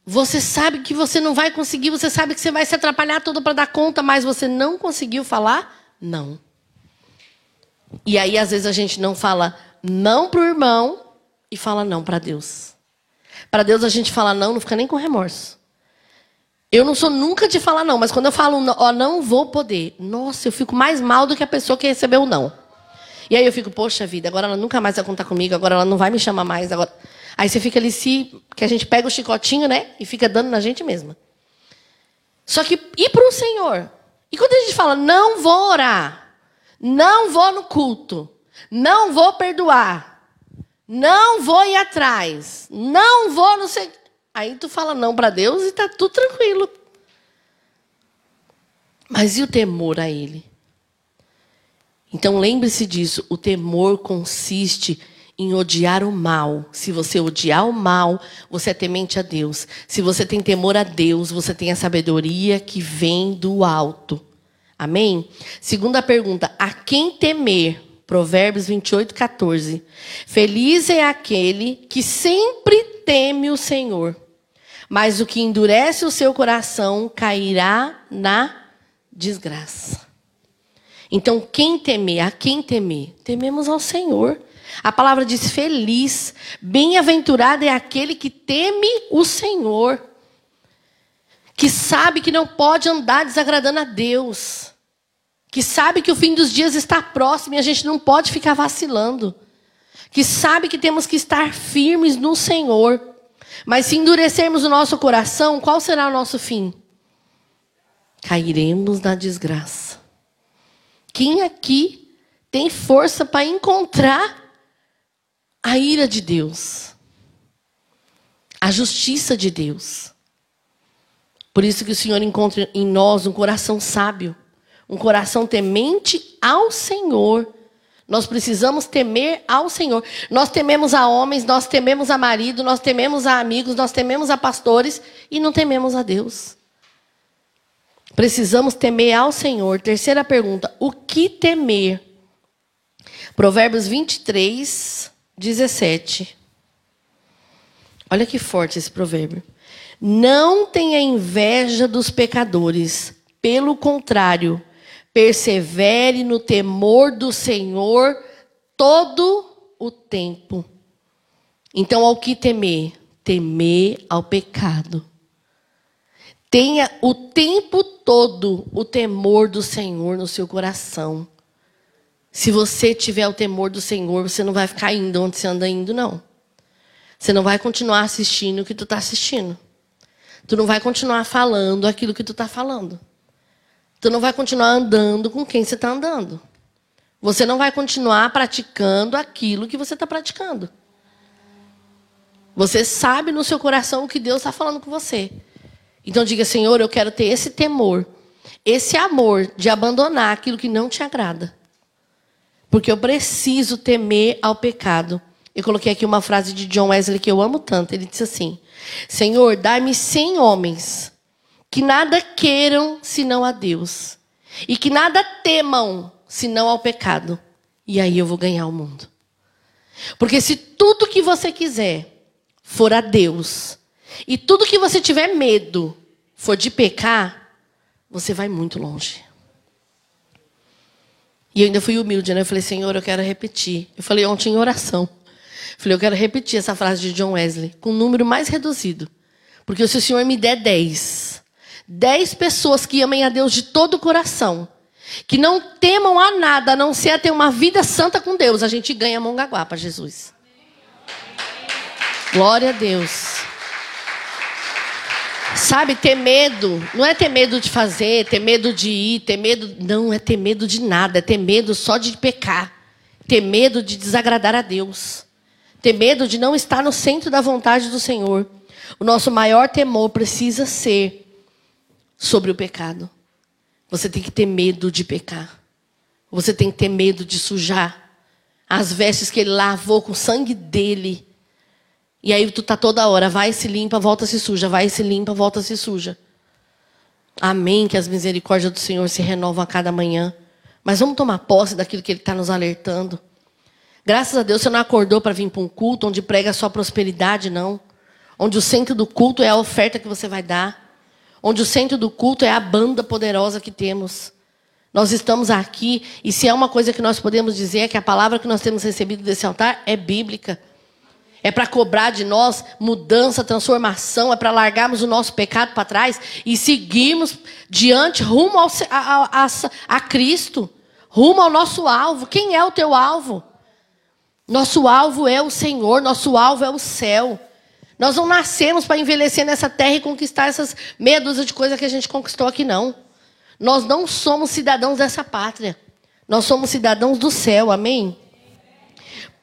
você sabe que você não vai conseguir, você sabe que você vai se atrapalhar todo para dar conta, mas você não conseguiu falar não. E aí, às vezes, a gente não fala não para o irmão e fala não para Deus. Para Deus, a gente fala não, não fica nem com remorso. Eu não sou nunca de falar não, mas quando eu falo, ó, não vou poder, nossa, eu fico mais mal do que a pessoa que recebeu o não. E aí eu fico, poxa vida, agora ela nunca mais vai contar comigo, agora ela não vai me chamar mais. Agora... Aí você fica ali, se, que a gente pega o chicotinho, né? E fica dando na gente mesma. Só que ir para o Senhor. E quando a gente fala, não vou orar, não vou no culto. Não vou perdoar. Não vou ir atrás. Não vou no sei. Aí tu fala não para Deus e tá tudo tranquilo. Mas e o temor a ele? Então lembre-se disso, o temor consiste em odiar o mal. Se você odiar o mal, você é temente a Deus. Se você tem temor a Deus, você tem a sabedoria que vem do alto. Amém? Segunda pergunta: a quem temer? Provérbios 28, 14. Feliz é aquele que sempre teme o Senhor, mas o que endurece o seu coração cairá na desgraça. Então, quem temer? A quem temer? Tememos ao Senhor. A palavra diz: feliz, bem-aventurado é aquele que teme o Senhor que sabe que não pode andar desagradando a Deus, que sabe que o fim dos dias está próximo e a gente não pode ficar vacilando, que sabe que temos que estar firmes no Senhor, mas se endurecermos o nosso coração, qual será o nosso fim? Cairemos na desgraça. Quem aqui tem força para encontrar a ira de Deus? A justiça de Deus? Por isso que o Senhor encontra em nós um coração sábio, um coração temente ao Senhor. Nós precisamos temer ao Senhor. Nós tememos a homens, nós tememos a marido, nós tememos a amigos, nós tememos a pastores e não tememos a Deus. Precisamos temer ao Senhor. Terceira pergunta: o que temer? Provérbios 23, 17. Olha que forte esse provérbio. Não tenha inveja dos pecadores, pelo contrário, persevere no temor do Senhor todo o tempo. Então, ao que temer? Temer ao pecado. Tenha o tempo todo o temor do Senhor no seu coração. Se você tiver o temor do Senhor, você não vai ficar indo onde você anda indo, não. Você não vai continuar assistindo o que tu está assistindo. Tu não vai continuar falando aquilo que tu está falando. Tu não vai continuar andando com quem você está andando. Você não vai continuar praticando aquilo que você está praticando. Você sabe no seu coração o que Deus está falando com você. Então diga, Senhor, eu quero ter esse temor, esse amor de abandonar aquilo que não te agrada. Porque eu preciso temer ao pecado. Eu coloquei aqui uma frase de John Wesley que eu amo tanto. Ele disse assim: Senhor, dá-me cem homens que nada queiram senão a Deus, e que nada temam senão ao pecado, e aí eu vou ganhar o mundo. Porque se tudo que você quiser for a Deus, e tudo que você tiver medo for de pecar, você vai muito longe. E eu ainda fui humilde, né? Eu falei, Senhor, eu quero repetir. Eu falei ontem em oração. Eu falei, eu quero repetir essa frase de John Wesley, com um número mais reduzido. Porque se o Senhor me der dez, dez pessoas que amem a Deus de todo o coração, que não temam a nada, a não ser a ter uma vida santa com Deus, a gente ganha Mongaguá para Jesus. Glória a Deus. Sabe, ter medo, não é ter medo de fazer, ter medo de ir, ter medo. Não, é ter medo de nada, é ter medo só de pecar. Ter medo de desagradar a Deus. Ter medo de não estar no centro da vontade do Senhor. O nosso maior temor precisa ser sobre o pecado. Você tem que ter medo de pecar. Você tem que ter medo de sujar as vestes que ele lavou com o sangue dele. E aí tu tá toda hora, vai se limpa, volta se suja, vai se limpa, volta se suja. Amém, que as misericórdias do Senhor se renovam a cada manhã. Mas vamos tomar posse daquilo que Ele está nos alertando. Graças a Deus você não acordou para vir para um culto onde prega só prosperidade, não. Onde o centro do culto é a oferta que você vai dar. Onde o centro do culto é a banda poderosa que temos. Nós estamos aqui e se é uma coisa que nós podemos dizer é que a palavra que nós temos recebido desse altar é bíblica. É para cobrar de nós mudança, transformação, é para largarmos o nosso pecado para trás e seguirmos diante, rumo ao, a, a, a Cristo, rumo ao nosso alvo. Quem é o teu alvo? Nosso alvo é o Senhor, nosso alvo é o céu. Nós não nascemos para envelhecer nessa terra e conquistar essas meia dúzia de coisas que a gente conquistou aqui, não. Nós não somos cidadãos dessa pátria. Nós somos cidadãos do céu, amém?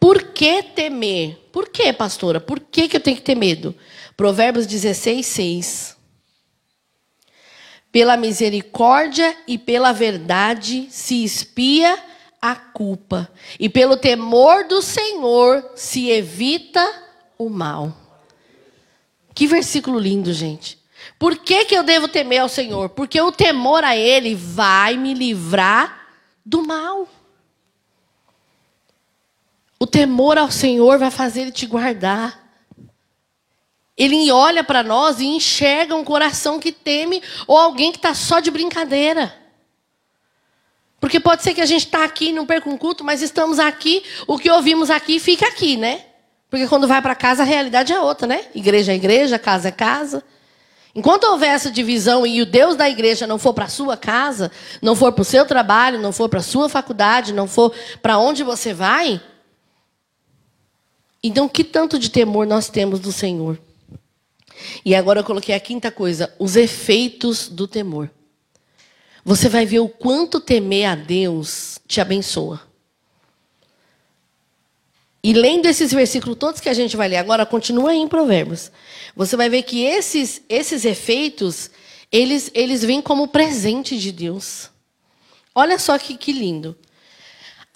Por que temer? Por que, pastora? Por que, que eu tenho que ter medo? Provérbios 16, 6. Pela misericórdia e pela verdade se espia a culpa, e pelo temor do Senhor se evita o mal. Que versículo lindo, gente. Por que, que eu devo temer ao Senhor? Porque o temor a Ele vai me livrar do mal. O temor ao Senhor vai fazer Ele te guardar. Ele olha para nós e enxerga um coração que teme ou alguém que está só de brincadeira. Porque pode ser que a gente está aqui, não perca um culto, mas estamos aqui, o que ouvimos aqui fica aqui, né? Porque quando vai para casa a realidade é outra, né? Igreja é igreja, casa é casa. Enquanto houver essa divisão e o Deus da igreja não for para a sua casa, não for para o seu trabalho, não for para a sua faculdade, não for para onde você vai, então que tanto de temor nós temos do Senhor? E agora eu coloquei a quinta coisa, os efeitos do temor. Você vai ver o quanto temer a Deus te abençoa. E lendo esses versículos todos que a gente vai ler agora, continua aí em Provérbios. Você vai ver que esses, esses efeitos, eles, eles vêm como presente de Deus. Olha só que, que lindo.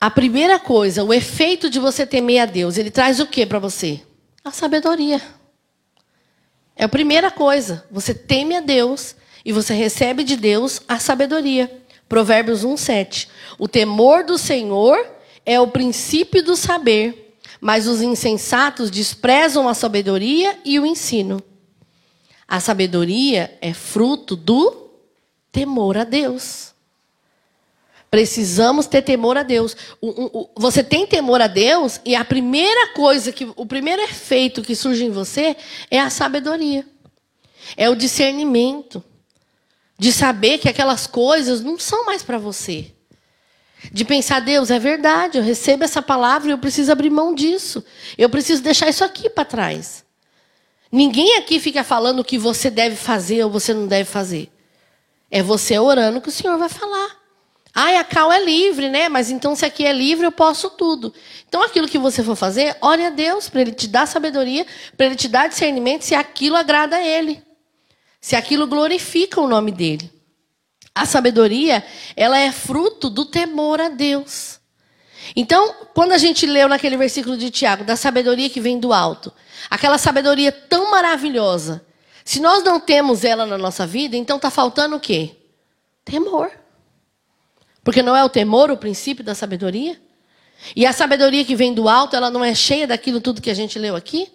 A primeira coisa, o efeito de você temer a Deus, ele traz o que para você? A sabedoria. É a primeira coisa. Você teme a Deus e você recebe de Deus a sabedoria. Provérbios 1, 7. O temor do Senhor é o princípio do saber mas os insensatos desprezam a sabedoria e o ensino. A sabedoria é fruto do temor a Deus. Precisamos ter temor a Deus. Você tem temor a Deus e a primeira coisa que, o primeiro efeito que surge em você é a sabedoria. É o discernimento de saber que aquelas coisas não são mais para você. De pensar, Deus, é verdade, eu recebo essa palavra e eu preciso abrir mão disso. Eu preciso deixar isso aqui para trás. Ninguém aqui fica falando o que você deve fazer ou você não deve fazer. É você orando que o Senhor vai falar. Ai, a cal é livre, né? Mas então, se aqui é livre, eu posso tudo. Então, aquilo que você for fazer, ore a Deus para Ele te dar sabedoria, para Ele te dar discernimento, se aquilo agrada a Ele. se aquilo glorifica o nome dele. A sabedoria, ela é fruto do temor a Deus. Então, quando a gente leu naquele versículo de Tiago, da sabedoria que vem do alto, aquela sabedoria tão maravilhosa, se nós não temos ela na nossa vida, então está faltando o quê? Temor. Porque não é o temor o princípio da sabedoria? E a sabedoria que vem do alto, ela não é cheia daquilo tudo que a gente leu aqui?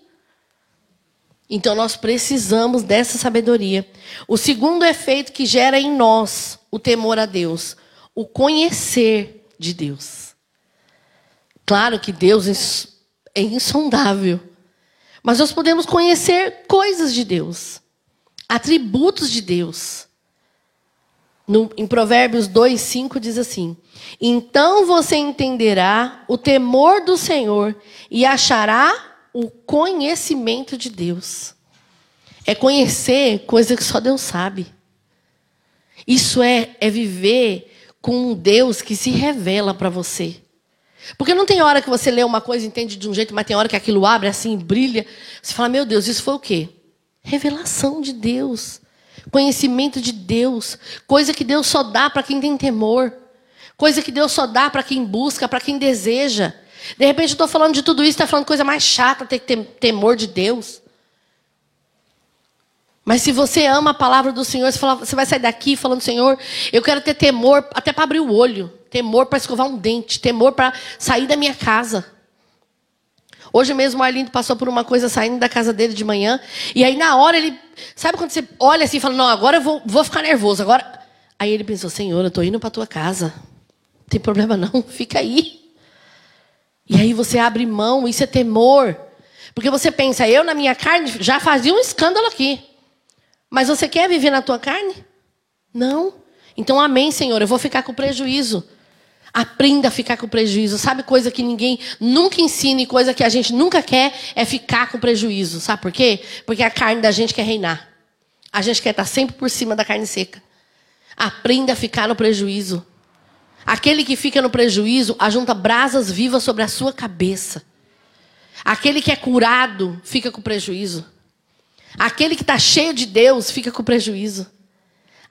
Então nós precisamos dessa sabedoria. O segundo efeito que gera em nós o temor a Deus, o conhecer de Deus. Claro que Deus é insondável, mas nós podemos conhecer coisas de Deus, atributos de Deus. No, em Provérbios 2, 5 diz assim: Então você entenderá o temor do Senhor e achará o conhecimento de Deus. É conhecer coisa que só Deus sabe. Isso é, é viver com um Deus que se revela para você. Porque não tem hora que você lê uma coisa e entende de um jeito, mas tem hora que aquilo abre assim, brilha. Você fala, meu Deus, isso foi o quê? Revelação de Deus. Conhecimento de Deus. Coisa que Deus só dá para quem tem temor. Coisa que Deus só dá para quem busca, para quem deseja. De repente eu estou falando de tudo isso, está falando coisa mais chata, ter temor de Deus. Mas se você ama a palavra do Senhor, você vai sair daqui falando, Senhor, eu quero ter temor até para abrir o olho, temor para escovar um dente, temor para sair da minha casa. Hoje mesmo o Arlindo passou por uma coisa saindo da casa dele de manhã, e aí na hora ele, sabe quando você olha assim e fala, não, agora eu vou, vou ficar nervoso, agora. Aí ele pensou, Senhor, eu estou indo para tua casa. Não tem problema não, fica aí. E aí você abre mão, isso é temor. Porque você pensa, eu na minha carne já fazia um escândalo aqui. Mas você quer viver na tua carne? Não. Então, amém, Senhor, eu vou ficar com prejuízo. Aprenda a ficar com prejuízo. Sabe coisa que ninguém nunca ensina e coisa que a gente nunca quer é ficar com prejuízo. Sabe por quê? Porque a carne da gente quer reinar. A gente quer estar sempre por cima da carne seca. Aprenda a ficar no prejuízo. Aquele que fica no prejuízo ajunta brasas vivas sobre a sua cabeça. Aquele que é curado fica com prejuízo. Aquele que está cheio de Deus fica com prejuízo.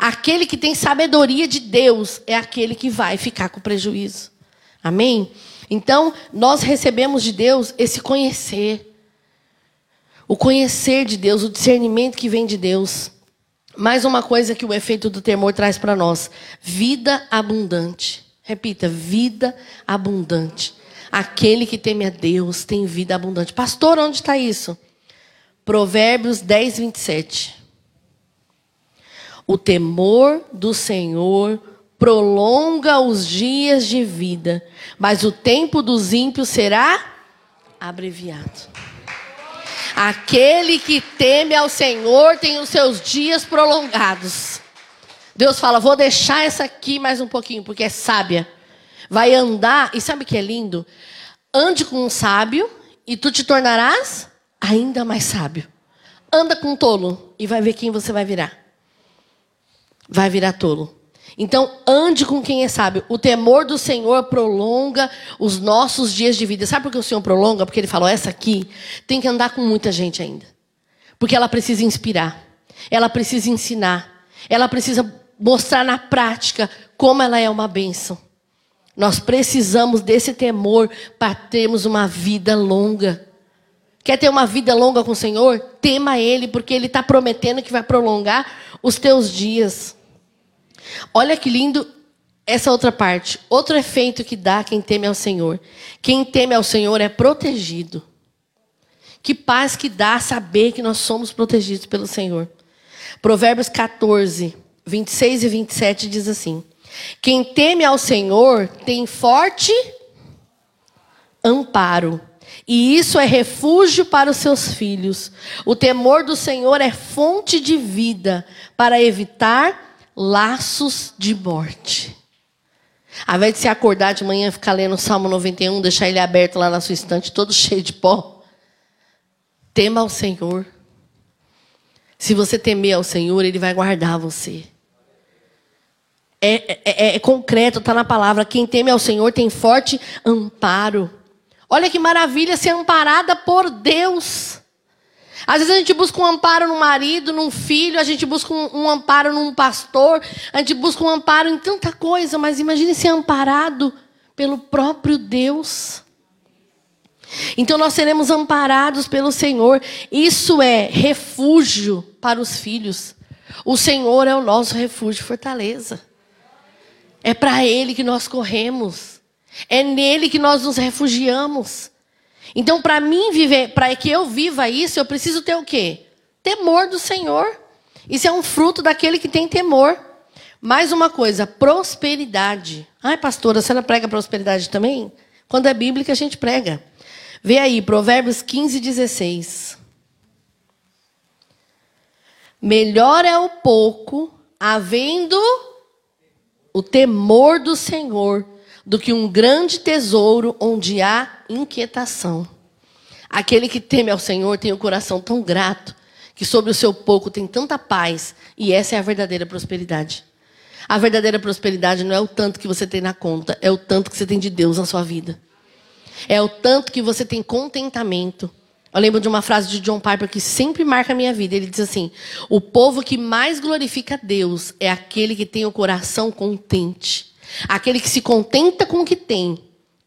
Aquele que tem sabedoria de Deus é aquele que vai ficar com prejuízo. Amém? Então, nós recebemos de Deus esse conhecer. O conhecer de Deus, o discernimento que vem de Deus. Mais uma coisa que o efeito do temor traz para nós: vida abundante. Repita, vida abundante. Aquele que teme a Deus tem vida abundante. Pastor, onde está isso? Provérbios 10, 27. O temor do Senhor prolonga os dias de vida, mas o tempo dos ímpios será abreviado. Aquele que teme ao Senhor tem os seus dias prolongados. Deus fala: vou deixar essa aqui mais um pouquinho, porque é sábia. Vai andar, e sabe o que é lindo? Ande com um sábio e tu te tornarás ainda mais sábio. Anda com um tolo e vai ver quem você vai virar. Vai virar tolo. Então, ande com quem é sábio. O temor do Senhor prolonga os nossos dias de vida. Sabe por que o Senhor prolonga? Porque ele falou: essa aqui tem que andar com muita gente ainda. Porque ela precisa inspirar, ela precisa ensinar, ela precisa mostrar na prática como ela é uma bênção. Nós precisamos desse temor para termos uma vida longa. Quer ter uma vida longa com o Senhor? Tema Ele, porque Ele está prometendo que vai prolongar os teus dias. Olha que lindo essa outra parte. Outro efeito que dá quem teme ao Senhor. Quem teme ao Senhor é protegido. Que paz que dá saber que nós somos protegidos pelo Senhor. Provérbios 14, 26 e 27 diz assim: Quem teme ao Senhor tem forte amparo, e isso é refúgio para os seus filhos. O temor do Senhor é fonte de vida para evitar laços de morte. Ao invés de se acordar de manhã e ficar lendo o Salmo 91, deixar ele aberto lá na sua estante, todo cheio de pó, tema ao Senhor. Se você temer ao Senhor, Ele vai guardar você. É, é, é, é concreto, está na palavra. Quem teme ao Senhor tem forte amparo. Olha que maravilha ser amparada por Deus. Às vezes a gente busca um amparo no marido, num filho, a gente busca um, um, amparo num pastor, a gente busca um amparo em tanta coisa, mas imagine ser amparado pelo próprio Deus. Então nós seremos amparados pelo Senhor. Isso é refúgio para os filhos. O Senhor é o nosso refúgio e fortaleza. É para Ele que nós corremos. É nele que nós nos refugiamos. Então, para mim viver, para que eu viva isso, eu preciso ter o quê? Temor do Senhor. Isso é um fruto daquele que tem temor. Mais uma coisa, prosperidade. Ai, pastora, você não prega prosperidade também? Quando é bíblica, a gente prega. Vê aí, Provérbios 15, 16. Melhor é o pouco, havendo o temor do Senhor, do que um grande tesouro onde há inquietação. Aquele que teme ao Senhor tem o coração tão grato que sobre o seu pouco tem tanta paz, e essa é a verdadeira prosperidade. A verdadeira prosperidade não é o tanto que você tem na conta, é o tanto que você tem de Deus na sua vida. É o tanto que você tem contentamento. Eu lembro de uma frase de John Piper que sempre marca a minha vida. Ele diz assim: O povo que mais glorifica Deus é aquele que tem o coração contente. Aquele que se contenta com o que tem,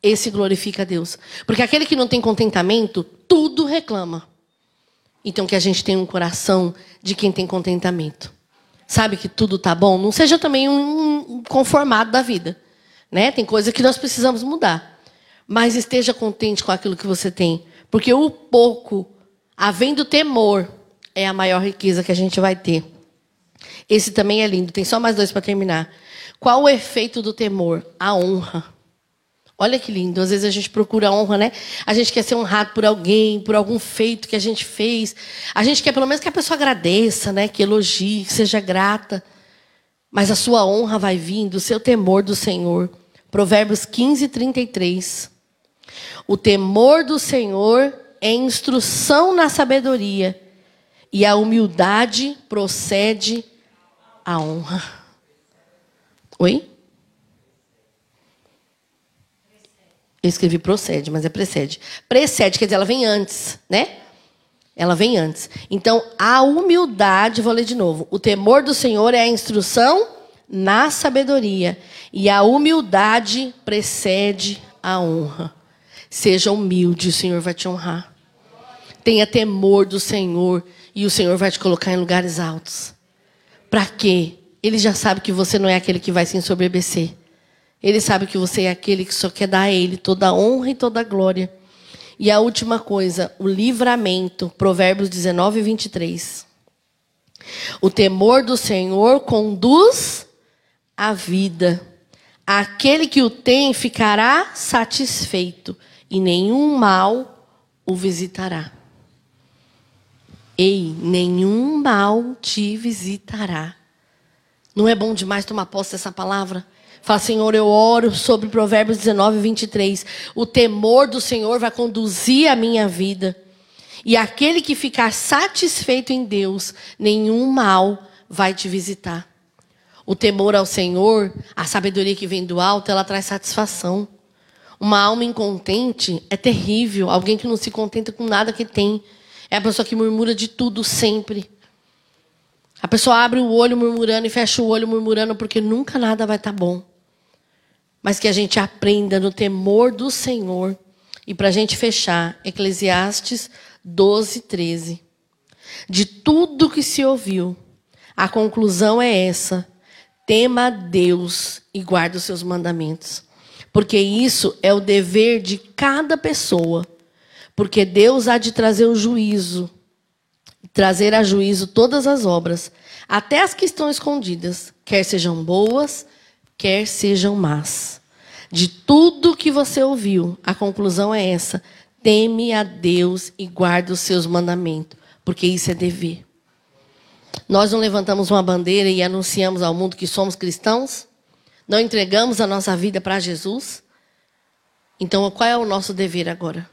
esse glorifica a Deus. Porque aquele que não tem contentamento, tudo reclama. Então que a gente tenha um coração de quem tem contentamento. Sabe que tudo tá bom? Não seja também um conformado da vida. Né? Tem coisa que nós precisamos mudar. Mas esteja contente com aquilo que você tem. Porque o pouco, havendo temor, é a maior riqueza que a gente vai ter. Esse também é lindo. Tem só mais dois para terminar. Qual o efeito do temor? A honra. Olha que lindo. Às vezes a gente procura honra, né? A gente quer ser honrado por alguém, por algum feito que a gente fez. A gente quer pelo menos que a pessoa agradeça, né? Que elogie, que seja grata. Mas a sua honra vai vir do seu temor do Senhor. Provérbios 15, 33. O temor do Senhor é instrução na sabedoria, e a humildade procede à honra. Oi? Eu escrevi procede, mas é precede. Precede, quer dizer, ela vem antes, né? Ela vem antes. Então, a humildade, vou ler de novo. O temor do Senhor é a instrução na sabedoria. E a humildade precede a honra. Seja humilde, o Senhor vai te honrar. Tenha temor do Senhor e o Senhor vai te colocar em lugares altos. Para quê? Ele já sabe que você não é aquele que vai se ensoberbecer. Ele sabe que você é aquele que só quer dar a Ele toda a honra e toda a glória. E a última coisa, o livramento. Provérbios 19, 23. O temor do Senhor conduz a vida. Aquele que o tem ficará satisfeito, e nenhum mal o visitará. Ei, nenhum mal te visitará. Não é bom demais tomar posse dessa palavra? Fala, Senhor, eu oro sobre Provérbios 19, 23. O temor do Senhor vai conduzir a minha vida. E aquele que ficar satisfeito em Deus, nenhum mal vai te visitar. O temor ao Senhor, a sabedoria que vem do alto, ela traz satisfação. Uma alma incontente é terrível. Alguém que não se contenta com nada que tem. É a pessoa que murmura de tudo sempre. A pessoa abre o olho murmurando e fecha o olho murmurando porque nunca nada vai estar tá bom. Mas que a gente aprenda no temor do Senhor. E para a gente fechar, Eclesiastes 12, 13. De tudo que se ouviu, a conclusão é essa: tema a Deus e guarde os seus mandamentos. Porque isso é o dever de cada pessoa. Porque Deus há de trazer o juízo trazer a juízo todas as obras, até as que estão escondidas, quer sejam boas, quer sejam más. De tudo que você ouviu, a conclusão é essa: teme a Deus e guarde os seus mandamentos, porque isso é dever. Nós não levantamos uma bandeira e anunciamos ao mundo que somos cristãos? Não entregamos a nossa vida para Jesus? Então, qual é o nosso dever agora?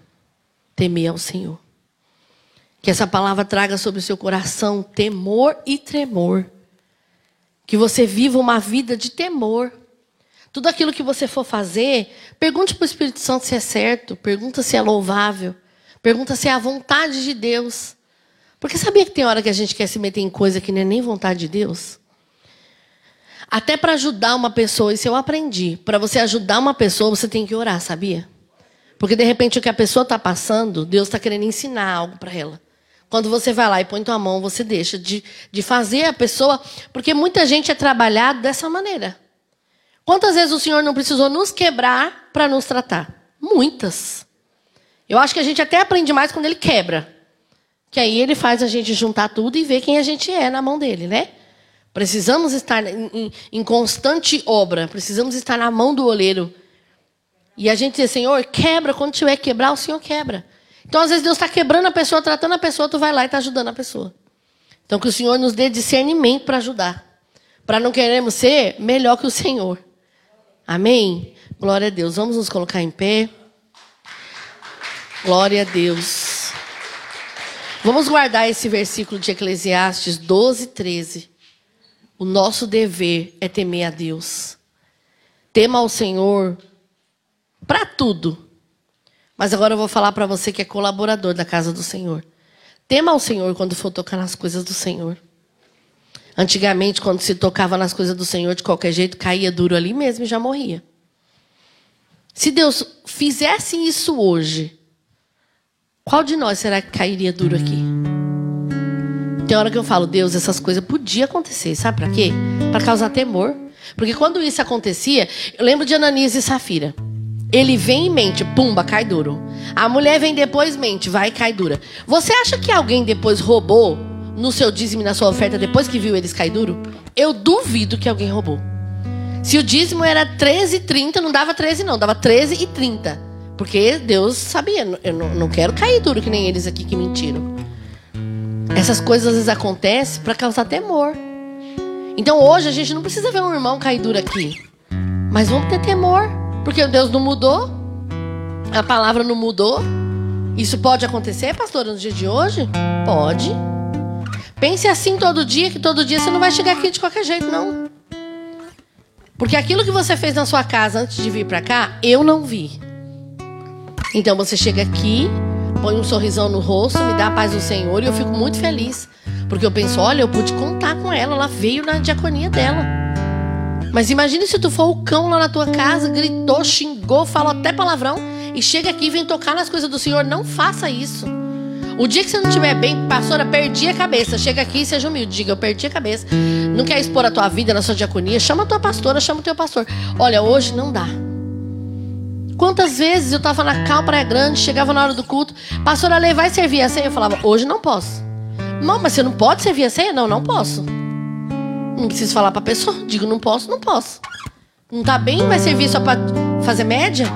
Temer ao Senhor. Que essa palavra traga sobre o seu coração temor e tremor. Que você viva uma vida de temor. Tudo aquilo que você for fazer, pergunte para o Espírito Santo se é certo, pergunta se é louvável, pergunta se é a vontade de Deus. Porque sabia que tem hora que a gente quer se meter em coisa que não é nem vontade de Deus? Até para ajudar uma pessoa, isso eu aprendi. Para você ajudar uma pessoa, você tem que orar, sabia? Porque de repente o que a pessoa está passando, Deus está querendo ensinar algo para ela. Quando você vai lá e põe tua mão, você deixa de, de fazer a pessoa. Porque muita gente é trabalhado dessa maneira. Quantas vezes o Senhor não precisou nos quebrar para nos tratar? Muitas. Eu acho que a gente até aprende mais quando ele quebra. Que aí ele faz a gente juntar tudo e ver quem a gente é na mão dele, né? Precisamos estar em, em, em constante obra, precisamos estar na mão do oleiro. E a gente diz, Senhor, quebra, quando tiver que quebrar, o Senhor quebra. Então, às vezes, Deus está quebrando a pessoa, tratando a pessoa, tu vai lá e está ajudando a pessoa. Então, que o Senhor nos dê discernimento para ajudar. Para não queremos ser melhor que o Senhor. Amém? Glória a Deus. Vamos nos colocar em pé. Glória a Deus. Vamos guardar esse versículo de Eclesiastes 12, 13. O nosso dever é temer a Deus. Tema ao Senhor para tudo. Mas agora eu vou falar para você que é colaborador da casa do Senhor. Tema ao Senhor quando for tocar nas coisas do Senhor. Antigamente, quando se tocava nas coisas do Senhor, de qualquer jeito, caía duro ali mesmo e já morria. Se Deus fizesse isso hoje, qual de nós será que cairia duro aqui? Tem hora que eu falo, Deus, essas coisas podiam acontecer. Sabe para quê? Para causar temor. Porque quando isso acontecia, eu lembro de Ananias e Safira. Ele vem e mente, pumba, cai duro. A mulher vem depois, mente, vai cai dura. Você acha que alguém depois roubou no seu dízimo e na sua oferta depois que viu eles cair duro? Eu duvido que alguém roubou. Se o dízimo era 13,30, não dava 13 não, dava 13,30. Porque Deus sabia, eu não quero cair duro que nem eles aqui que mentiram. Essas coisas às vezes acontecem para causar temor. Então hoje a gente não precisa ver um irmão cair duro aqui. Mas vamos ter temor. Porque Deus não mudou, a palavra não mudou. Isso pode acontecer, pastor, no dia de hoje? Pode. Pense assim todo dia, que todo dia você não vai chegar aqui de qualquer jeito, não. Porque aquilo que você fez na sua casa antes de vir para cá, eu não vi. Então você chega aqui, põe um sorrisão no rosto, me dá a paz do Senhor e eu fico muito feliz. Porque eu penso, olha, eu pude contar com ela, ela veio na diaconia dela. Mas imagine se tu for o cão lá na tua casa, gritou, xingou, falou até palavrão e chega aqui e vem tocar nas coisas do Senhor. Não faça isso. O dia que você não estiver bem, pastora, perdi a cabeça. Chega aqui e seja humilde. Diga, eu perdi a cabeça. Não quer expor a tua vida na sua diaconia? Chama a tua pastora, chama o teu pastor. Olha, hoje não dá. Quantas vezes eu estava na Cal Praia Grande, chegava na hora do culto, pastora Lê, vai servir a ceia? Eu falava, hoje não posso. Não, mas você não pode servir a ceia? Não, não posso. Não preciso falar para a pessoa. Digo, não posso, não posso. Não tá bem? Vai servir só para fazer média?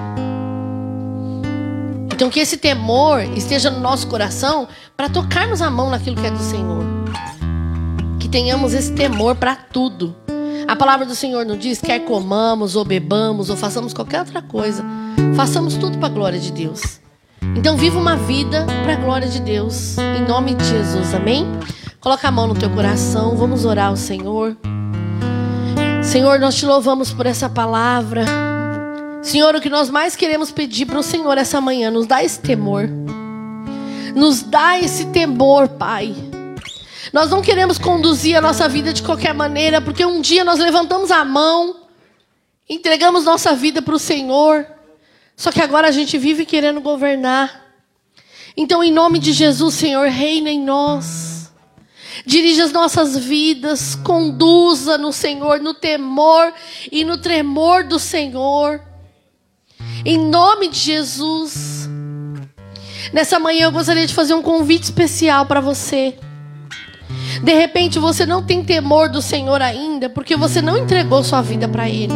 Então que esse temor esteja no nosso coração para tocarmos a mão naquilo que é do Senhor. Que tenhamos esse temor para tudo. A palavra do Senhor não diz quer comamos ou bebamos ou façamos qualquer outra coisa. Façamos tudo para a glória de Deus. Então viva uma vida para a glória de Deus. Em nome de Jesus. Amém? Coloca a mão no teu coração, vamos orar ao Senhor. Senhor, nós te louvamos por essa palavra. Senhor, o que nós mais queremos pedir para o Senhor essa manhã, nos dá esse temor. Nos dá esse temor, Pai. Nós não queremos conduzir a nossa vida de qualquer maneira, porque um dia nós levantamos a mão, entregamos nossa vida para o Senhor, só que agora a gente vive querendo governar. Então, em nome de Jesus, Senhor, reina em nós. Dirige as nossas vidas, conduza no Senhor, no temor e no tremor do Senhor. Em nome de Jesus. Nessa manhã eu gostaria de fazer um convite especial para você. De repente você não tem temor do Senhor ainda, porque você não entregou sua vida para Ele.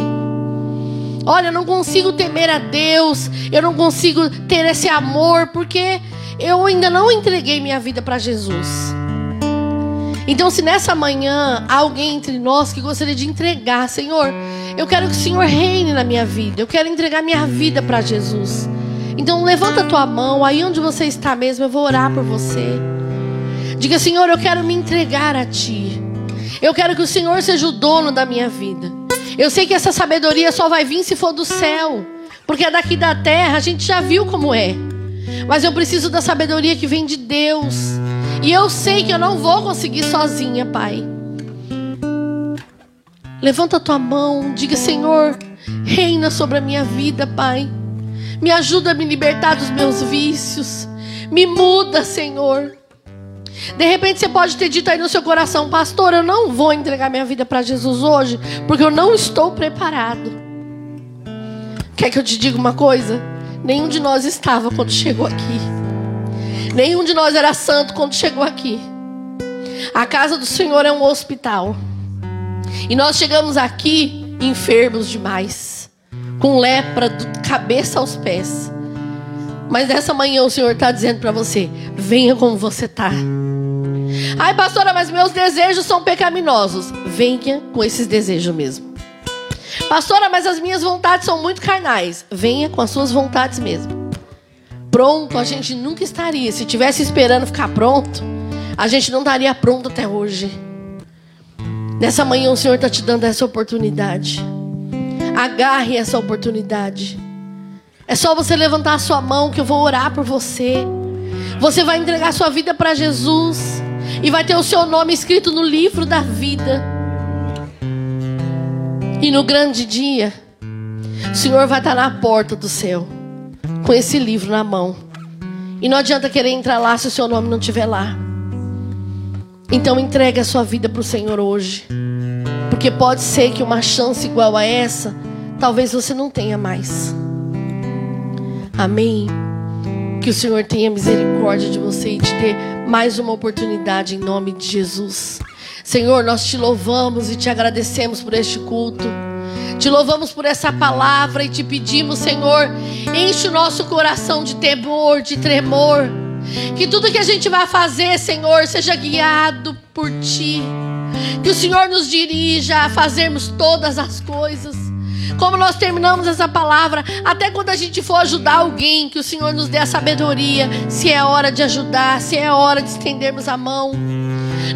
Olha, eu não consigo temer a Deus, eu não consigo ter esse amor, porque eu ainda não entreguei minha vida para Jesus. Então, se nessa manhã há alguém entre nós que gostaria de entregar, Senhor, eu quero que o Senhor reine na minha vida, eu quero entregar minha vida para Jesus. Então, levanta a tua mão, aí onde você está mesmo, eu vou orar por você. Diga, Senhor, eu quero me entregar a Ti. Eu quero que o Senhor seja o dono da minha vida. Eu sei que essa sabedoria só vai vir se for do céu, porque é daqui da terra, a gente já viu como é. Mas eu preciso da sabedoria que vem de Deus. E eu sei que eu não vou conseguir sozinha, Pai. Levanta a tua mão, diga: Senhor, reina sobre a minha vida, Pai. Me ajuda a me libertar dos meus vícios. Me muda, Senhor. De repente você pode ter dito aí no seu coração, pastor, eu não vou entregar minha vida para Jesus hoje, porque eu não estou preparado. Quer que eu te diga uma coisa? Nenhum de nós estava quando chegou aqui. Nenhum de nós era santo quando chegou aqui. A casa do Senhor é um hospital. E nós chegamos aqui enfermos demais, com lepra do cabeça aos pés. Mas nessa manhã o Senhor está dizendo para você: venha como você está. Ai, pastora, mas meus desejos são pecaminosos. Venha com esses desejos mesmo. Pastora, mas as minhas vontades são muito carnais. Venha com as suas vontades mesmo. Pronto, a gente nunca estaria. Se tivesse esperando ficar pronto, a gente não estaria pronto até hoje. Nessa manhã o Senhor está te dando essa oportunidade. Agarre essa oportunidade. É só você levantar a sua mão que eu vou orar por você. Você vai entregar sua vida para Jesus e vai ter o seu nome escrito no livro da vida. E no grande dia, o Senhor vai estar na porta do céu com esse livro na mão. E não adianta querer entrar lá se o seu nome não estiver lá. Então entregue a sua vida para o Senhor hoje. Porque pode ser que uma chance igual a essa, talvez você não tenha mais. Amém. Que o Senhor tenha misericórdia de você e te dê mais uma oportunidade em nome de Jesus. Senhor, nós te louvamos e te agradecemos por este culto. Te louvamos por essa palavra e te pedimos, Senhor, enche o nosso coração de temor, de tremor. Que tudo que a gente vai fazer, Senhor, seja guiado por ti. Que o Senhor nos dirija a fazermos todas as coisas como nós terminamos essa palavra, até quando a gente for ajudar alguém, que o Senhor nos dê a sabedoria, se é hora de ajudar, se é hora de estendermos a mão.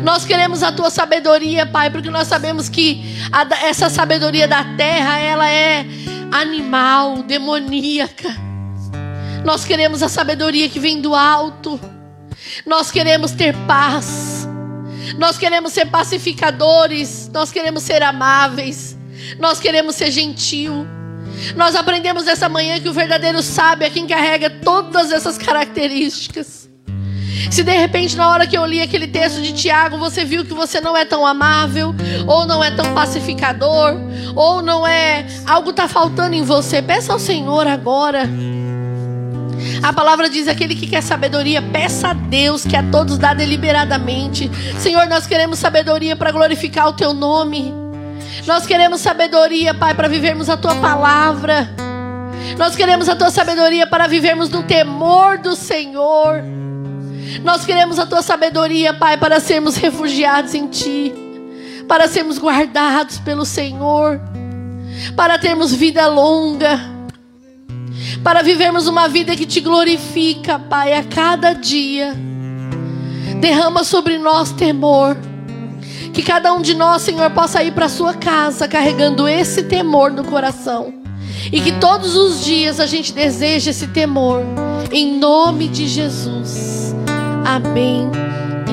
Nós queremos a tua sabedoria, Pai, porque nós sabemos que a, essa sabedoria da terra, ela é animal, demoníaca. Nós queremos a sabedoria que vem do alto. Nós queremos ter paz. Nós queremos ser pacificadores. Nós queremos ser amáveis. Nós queremos ser gentil. Nós aprendemos essa manhã que o verdadeiro sábio é quem carrega todas essas características. Se de repente, na hora que eu li aquele texto de Tiago, você viu que você não é tão amável, ou não é tão pacificador, ou não é. Algo está faltando em você, peça ao Senhor agora. A palavra diz: aquele que quer sabedoria, peça a Deus, que a todos dá deliberadamente. Senhor, nós queremos sabedoria para glorificar o teu nome. Nós queremos sabedoria, Pai, para vivermos a tua palavra. Nós queremos a tua sabedoria para vivermos no temor do Senhor. Nós queremos a tua sabedoria, Pai, para sermos refugiados em ti, para sermos guardados pelo Senhor, para termos vida longa, para vivermos uma vida que te glorifica, Pai, a cada dia. Derrama sobre nós temor. Que cada um de nós, Senhor, possa ir para sua casa carregando esse temor no coração. E que todos os dias a gente deseje esse temor. Em nome de Jesus. Amém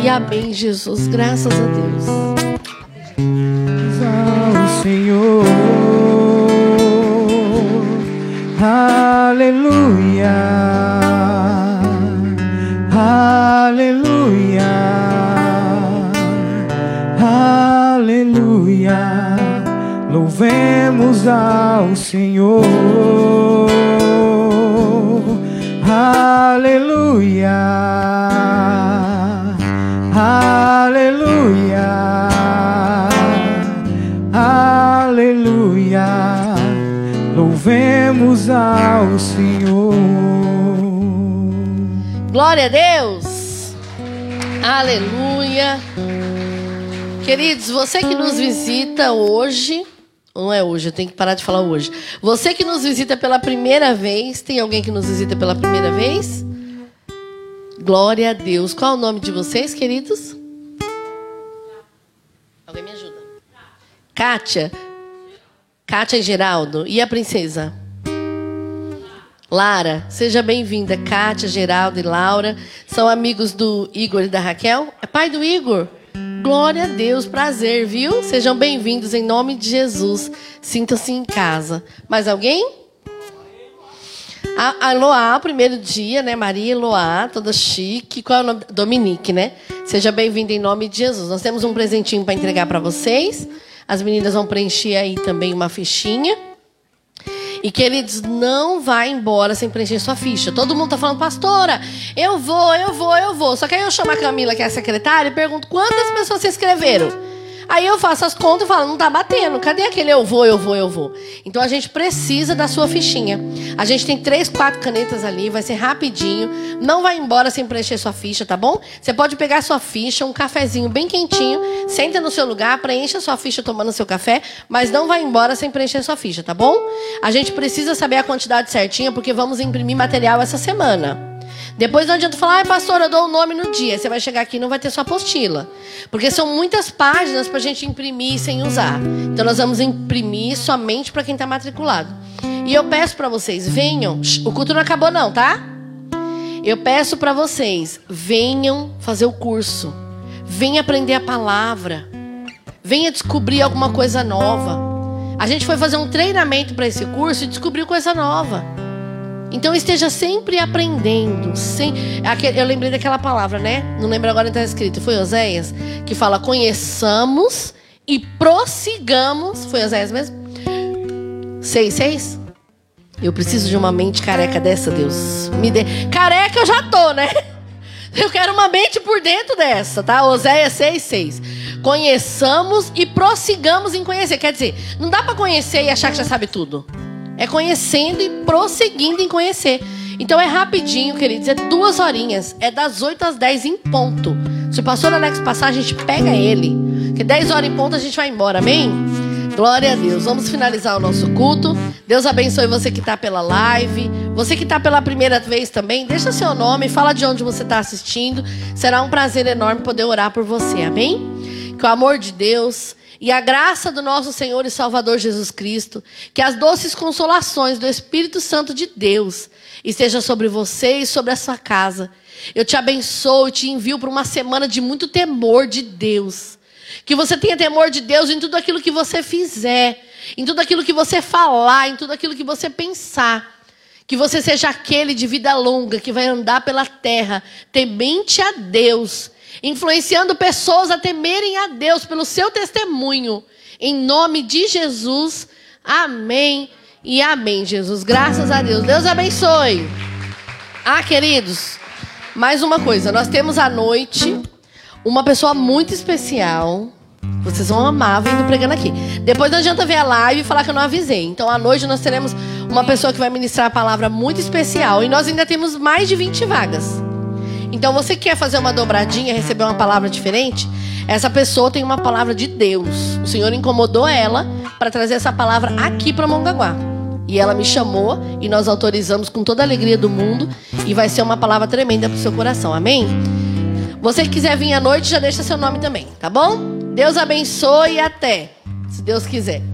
e amém, Jesus. Graças a Deus. Ao Senhor. Aleluia. Aleluia. Aleluia, louvemos ao Senhor. Aleluia, ao Senhor. Glória a Deus, aleluia. Queridos, você que nos visita hoje, não é hoje, eu tenho que parar de falar hoje. Você que nos visita pela primeira vez, tem alguém que nos visita pela primeira vez? Glória a Deus. Qual é o nome de vocês, queridos? Alguém me ajuda? Kátia. Kátia e Geraldo. E a princesa? Lara, seja bem-vinda. Kátia, Geraldo e Laura são amigos do Igor e da Raquel. É pai do Igor? Glória a Deus, prazer, viu? Sejam bem-vindos em nome de Jesus. Sintam-se em casa. Mais alguém? A, a Loá, primeiro dia, né? Maria Loá, toda chique. Qual é o nome? Dominique, né? Seja bem-vinda em nome de Jesus. Nós temos um presentinho para entregar para vocês. As meninas vão preencher aí também uma fichinha. E queridos, não vai embora sem preencher sua ficha. Todo mundo tá falando, pastora, eu vou, eu vou, eu vou. Só que aí eu chamo a Camila, que é a secretária, e pergunto quantas pessoas se inscreveram. Aí eu faço as contas e falo, não tá batendo. Cadê aquele eu vou, eu vou, eu vou? Então a gente precisa da sua fichinha. A gente tem três, quatro canetas ali, vai ser rapidinho. Não vai embora sem preencher sua ficha, tá bom? Você pode pegar sua ficha, um cafezinho bem quentinho, senta no seu lugar, preencha sua ficha tomando seu café, mas não vai embora sem preencher sua ficha, tá bom? A gente precisa saber a quantidade certinha, porque vamos imprimir material essa semana. Depois não adianta falar, ai, pastor, eu dou o nome no dia. Você vai chegar aqui e não vai ter sua apostila. Porque são muitas páginas para a gente imprimir sem usar. Então nós vamos imprimir somente para quem está matriculado. E eu peço para vocês, venham. O culto não acabou, não, tá? Eu peço para vocês, venham fazer o curso. Venha aprender a palavra. Venha descobrir alguma coisa nova. A gente foi fazer um treinamento para esse curso e descobriu coisa nova. Então esteja sempre aprendendo. Sem... Eu lembrei daquela palavra, né? Não lembro agora onde está escrito. Foi Oséias? Que fala: conheçamos e prossigamos. Foi Oséias mesmo? Seis, seis? Eu preciso de uma mente careca dessa, Deus. Me dê. Careca eu já tô, né? Eu quero uma mente por dentro dessa, tá? Oséias 6, 6. Conheçamos e prossigamos em conhecer. Quer dizer, não dá para conhecer e achar que já sabe tudo. É conhecendo e prosseguindo em conhecer. Então é rapidinho, queridos. É duas horinhas. É das 8 às 10 em ponto. Se o pastor Alex passar, a gente pega ele. Que 10 horas em ponto a gente vai embora. Amém? Glória a Deus. Vamos finalizar o nosso culto. Deus abençoe você que está pela live. Você que está pela primeira vez também, deixa seu nome, fala de onde você está assistindo. Será um prazer enorme poder orar por você. Amém? Que o amor de Deus e a graça do nosso Senhor e Salvador Jesus Cristo, que as doces consolações do Espírito Santo de Deus esteja sobre você e sobre a sua casa. Eu te abençoo e te envio para uma semana de muito temor de Deus. Que você tenha temor de Deus em tudo aquilo que você fizer, em tudo aquilo que você falar, em tudo aquilo que você pensar. Que você seja aquele de vida longa que vai andar pela terra, temente a Deus influenciando pessoas a temerem a Deus pelo seu testemunho. Em nome de Jesus, amém e amém, Jesus. Graças a Deus. Deus abençoe. Ah, queridos, mais uma coisa. Nós temos à noite uma pessoa muito especial. Vocês vão amar vindo pregando aqui. Depois não adianta ver a live e falar que eu não avisei. Então, à noite nós teremos uma pessoa que vai ministrar a palavra muito especial. E nós ainda temos mais de 20 vagas. Então você quer fazer uma dobradinha, receber uma palavra diferente? Essa pessoa tem uma palavra de Deus. O Senhor incomodou ela para trazer essa palavra aqui para Mongaguá. E ela me chamou e nós autorizamos com toda a alegria do mundo e vai ser uma palavra tremenda para o seu coração. Amém? Você que quiser vir à noite, já deixa seu nome também, tá bom? Deus abençoe e até, se Deus quiser.